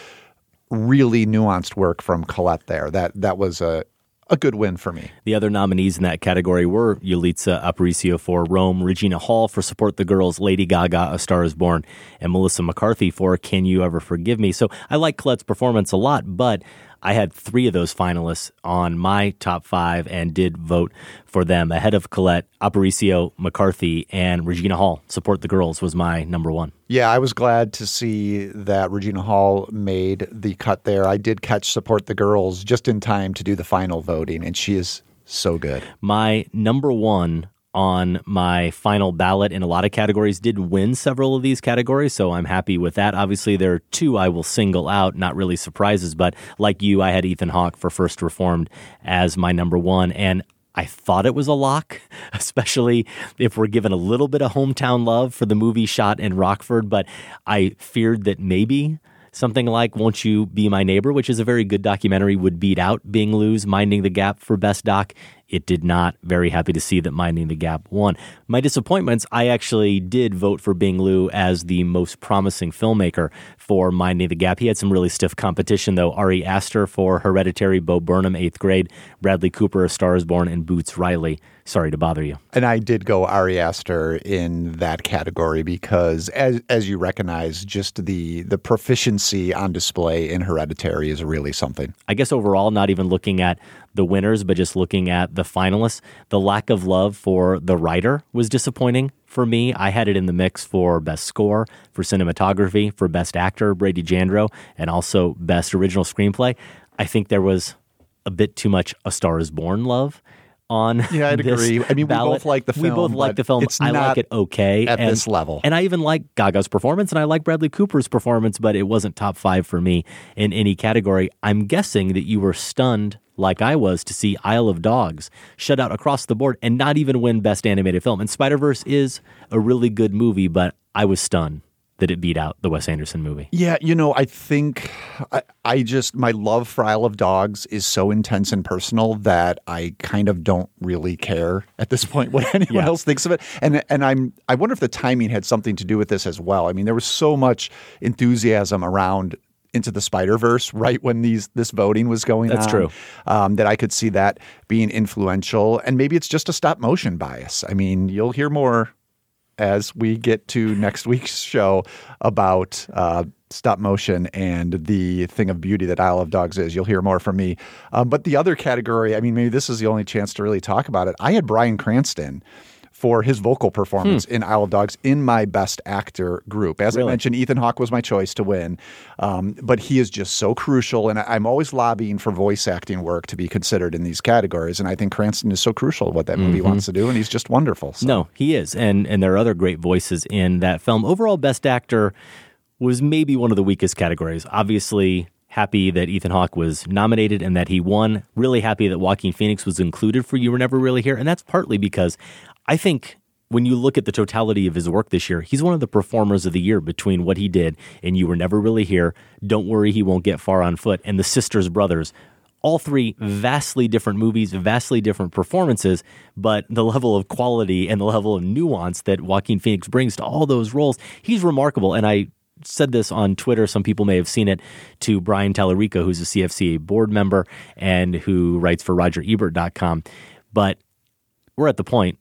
E: really nuanced work from Collette there. That that was a a good win for me.
D: The other nominees in that category were Yalitza Aparicio for Rome, Regina Hall for Support the Girls, Lady Gaga, A Star is Born, and Melissa McCarthy for Can You Ever Forgive Me. So I like Collette's performance a lot, but I had three of those finalists on my top five and did vote for them ahead of Collette, Aparicio, McCarthy, and Regina Hall. Support the Girls was my number one.
E: Yeah, I was glad to see that Regina Hall made the cut there. I did catch support the girls just in time to do the final voting, and she is so good.
D: My number one on my final ballot in a lot of categories did win several of these categories, so I'm happy with that. Obviously, there are two I will single out, not really surprises, but like you, I had Ethan Hawke for First Reformed as my number one, and I thought it was a lock, especially if we're given a little bit of hometown love for the movie shot in Rockford, but I feared that maybe something like Won't You Be My Neighbor, which is a very good documentary, would beat out Bing Liu's Minding the Gap for Best Doc. It did not. Very happy to see that Minding the Gap won. My disappointments, I actually did vote for Bing Liu as the most promising filmmaker for Minding the Gap. He had some really stiff competition, though. Ari Aster for Hereditary, Bo Burnham, eighth grade, Bradley Cooper, A Star is Born, and Boots Riley. Sorry to bother you.
E: And I did go Ari Aster in that category because, as as you recognize, just the the proficiency on display in Hereditary is really something.
D: I guess overall, not even looking at the winners, but just looking at the finalists, the lack of love for the rider was disappointing for me. I had it in the mix for best score, for cinematography, for best actor, Brady Jandreau, and also best original screenplay. I think there was a bit too much A Star is Born love on
E: Yeah, I'd agree. I mean, we both like the film.
D: We both like the film. I like it okay
E: at
D: and-
E: this level.
D: and I even like Gaga's performance and I like Bradley Cooper's performance, but it wasn't top five for me in any category. I'm guessing that you were stunned like I was to see Isle of Dogs shut out across the board and not even win Best Animated Film. And Spider Verse is a really good movie, but I was stunned that it beat out the Wes Anderson movie.
E: Yeah, you know, I think I, I just my love for Isle of Dogs is so intense and personal that I kind of don't really care at this point what anyone
D: Yeah.
E: else thinks of it. And and I'm I wonder if the timing had something to do with this as well. I mean, there was so much enthusiasm around into the Spider Verse right when these this voting was going
D: That's
E: on.
D: true.
E: Um, that I could see that being influential, and maybe it's just a stop motion bias. I mean, you'll hear more as we get to next week's show about uh, stop motion and the thing of beauty that Isle of Dogs is. You'll hear more from me. Um, but the other category, I mean, maybe this is the only chance to really talk about it. I had Bryan Cranston for his vocal performance in Isle of Dogs in my best actor group. As I mentioned, Ethan Hawke was my choice to win, um, but he is just so crucial. And I'm always lobbying for voice acting work to be considered in these categories. And I think Cranston is so crucial what that movie
D: Mhm.
E: wants to do, and he's just wonderful. So.
D: No, he is, and and there are other great voices in that film. Overall, best actor was maybe one of the weakest categories. Obviously, happy that Ethan Hawke was nominated and that he won. Really happy that Joaquin Phoenix was included for You Were Never Really Here, and that's partly because I think. When you look at the totality of his work this year, he's one of the performers of the year between what he did and You Were Never Really Here, Don't Worry, He Won't Get Far on Foot, and The Sisters Brothers all three vastly different movies, vastly different performances, but the level of quality and the level of nuance that Joaquin Phoenix brings to all those roles, he's remarkable. And I said this on Twitter. Some people may have seen it to Brian Tallerico, who's a CFCA board member and who writes for RogerEbert.com. But we're at the point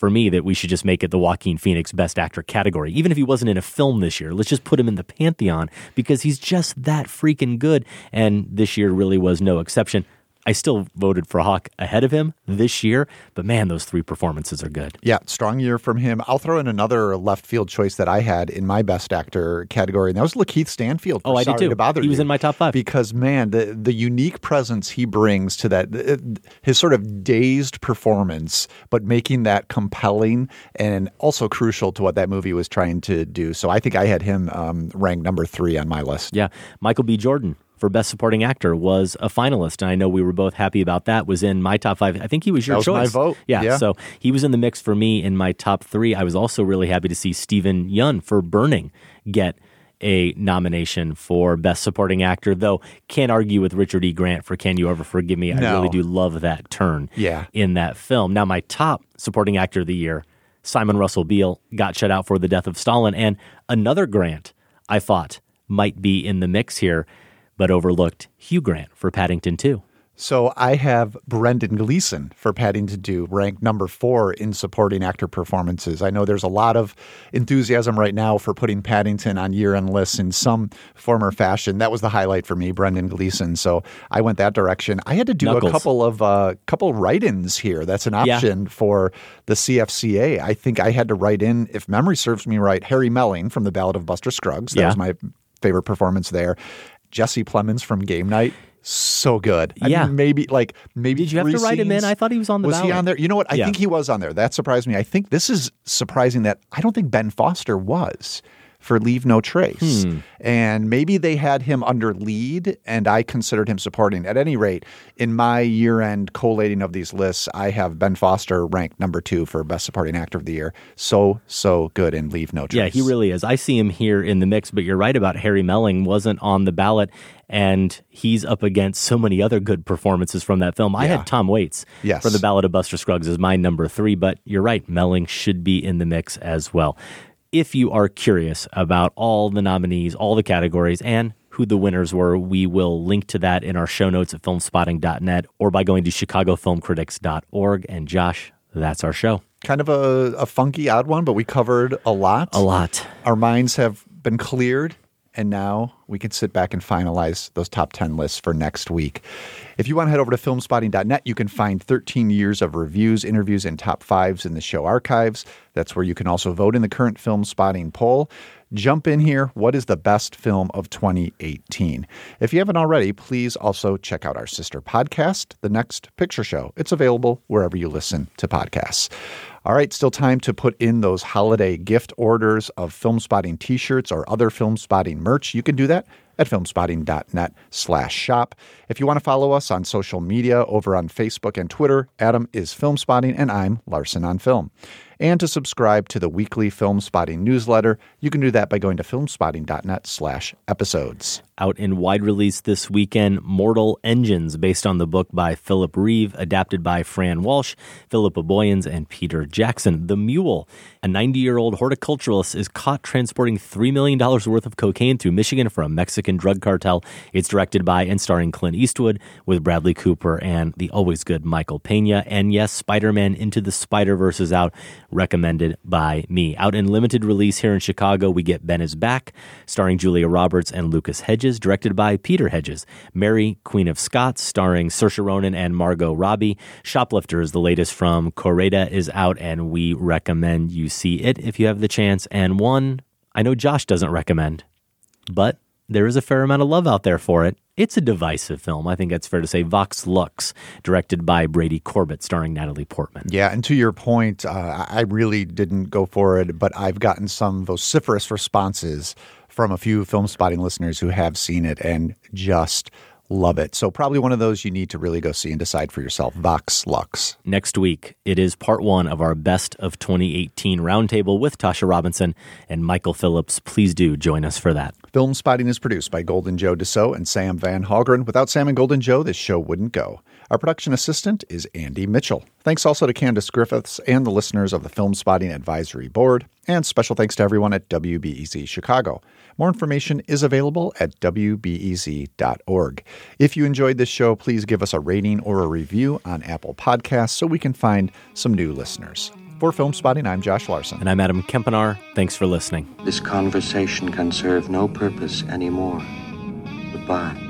D: for me that we should just make it the Joaquin Phoenix Best Actor category. Even if he wasn't in a film this year, let's just put him in the pantheon because he's just that freaking good. And this year really was no exception. I still voted for Hawke ahead of him this year, but man, those three performances are good.
E: Yeah, strong year from him. I'll throw in another left field choice that I had in my best actor category, and that was Lakeith Stanfield.
D: Oh, I did too.
E: To bother
D: he was in my top five
E: because man, the the unique presence he brings to that, his sort of dazed performance, but making that compelling and also crucial to what that movie was trying to do. So I think I had him um, ranked number three on my list.
D: Yeah, Michael B. Jordan for Best Supporting Actor was a finalist, and I know we were both happy about that. Was in my top five. I think he was your
E: That was my vote.
D: Yeah,
E: Yeah.
D: so he was in the mix for me in my top three. I was also really happy to see Steven Yeun for Burning get a nomination for Best Supporting Actor, though can't argue with Richard E. Grant for Can You Ever Forgive Me? I
E: No.
D: really do love that turn
E: Yeah.
D: in that film. Now, my top supporting actor of the year, Simon Russell Beale, got shut out for The Death of Stalin, and another Grant I thought might be in the mix here, but overlooked Hugh Grant for Paddington 2.
E: So I have Brendan Gleeson for Paddington 2, ranked number four in supporting actor performances. I know there's a lot of enthusiasm right now for putting Paddington on year-end lists in some form or fashion. That was the highlight for me, Brendan Gleeson. So I went that direction. I had to do
D: Knuckles.
E: a couple of uh, couple write-ins here. That's an
D: Yeah.
E: option for the CFCA. I think I had to write in, if memory serves me right, Harry Melling from The Ballad of Buster Scruggs. That
D: Yeah.
E: was my favorite performance there. Jesse Plemons from Game Night. So good. I
D: Yeah.
E: mean, maybe like maybe
D: Did you have to write him in? I thought he was on the
E: Was he
D: ballot.
E: on there? You know what? I
D: Yeah.
E: think he was on there. That surprised me. I think this is surprising that I don't think Ben Foster was for Leave No Trace.
D: Hmm.
E: And maybe they had him under lead and I considered him supporting. At any rate, in my year end collating of these lists, I have Ben Foster ranked number two for Best Supporting Actor of the Year. So, so good in Leave No Trace.
D: Yeah, he really is. I see him here in the mix, but you're right about Harry Melling wasn't on the ballot, and he's up against so many other good performances from that film. I
E: Yeah.
D: had Tom Waits
E: Yes.
D: for the Ballad of Buster Scruggs as my number three, but you're right, Melling should be in the mix as well. If you are curious about all the nominees, all the categories, and who the winners were, we will link to that in our show notes at filmspotting.net or by going to chicagofilmcritics.org. And Josh, that's our show.
E: kind of a, a funky, odd one, but we covered a lot.
D: A lot.
E: Our minds have been cleared, and now we can sit back and finalize those top 10 lists for next week. If you want to head over to filmspotting.net, you can find 13 years of reviews, interviews, and top fives in the show archives. That's where you can also vote in the current Film Spotting poll. Jump in here. What is the best film of 2018? If you haven't already, please also check out our sister podcast, The Next Picture Show. It's available wherever you listen to podcasts. All right, still time to put in those holiday gift orders of Film Spotting t-shirts or other Film Spotting merch. You can do that at filmspotting.net slash shop. If you want to follow us on social media over on Facebook and Twitter, Adam is Film Spotting and I'm Larsen on Film. And to subscribe to the weekly Film Spotting newsletter, you can do that by going to filmspotting.net slash episodes.
D: out in wide release this weekend Mortal Engines, based on the book by Philip Reeve, adapted by Fran Walsh, Philippa Boyens, and Peter Jackson. The Mule, a 90 year old horticulturalist, is caught transporting $3 million worth of cocaine through Michigan for a Mexican drug cartel. It's directed by and starring Clint Eastwood with Bradley Cooper and the always good Michael Pena. And yes, Spider Man Into the Spider Verse is out, recommended by me. Out in limited release here in Chicago, we get Ben is Back, starring Julia Roberts and Lucas Hedges, directed by Peter Hedges. Mary, Queen of Scots, starring Saoirse Ronan and Margot Robbie. Shoplifter is the latest from Kore-eda is out, and we recommend you see it if you have the chance. And one I know Josh doesn't recommend, but there is a fair amount of love out there for it. It's a divisive film. I think that's fair to say. Vox Lux, directed by Brady Corbet, starring Natalie Portman.
E: Yeah, and to your point, uh, I really didn't go for it, but I've gotten some vociferous responses from a few film spotting listeners who have seen it and just love it. So probably one of those you need to really go see and decide for yourself. Vox Lux.
D: Next week, it is part one of our Best of 2018 roundtable with Tasha Robinson and Michael Phillips. Please do join us for that.
E: Film Spotting is produced by Golden Joe Deso and Sam Van Hallgren. Without Sam and Golden Joe, this show wouldn't go. Our production assistant is Andy Mitchell. Thanks also to Candace Griffiths and the listeners of the Film Spotting Advisory Board. And special thanks to everyone at WBEZ Chicago. More information is available at WBEZ.org. If you enjoyed this show, please give us a rating or a review on Apple Podcasts so we can find some new listeners. For Film Spotting, I'm Josh Larsen.
D: And I'm Adam Kempenaar. Thanks for listening.
N: This conversation can serve no purpose anymore. Goodbye.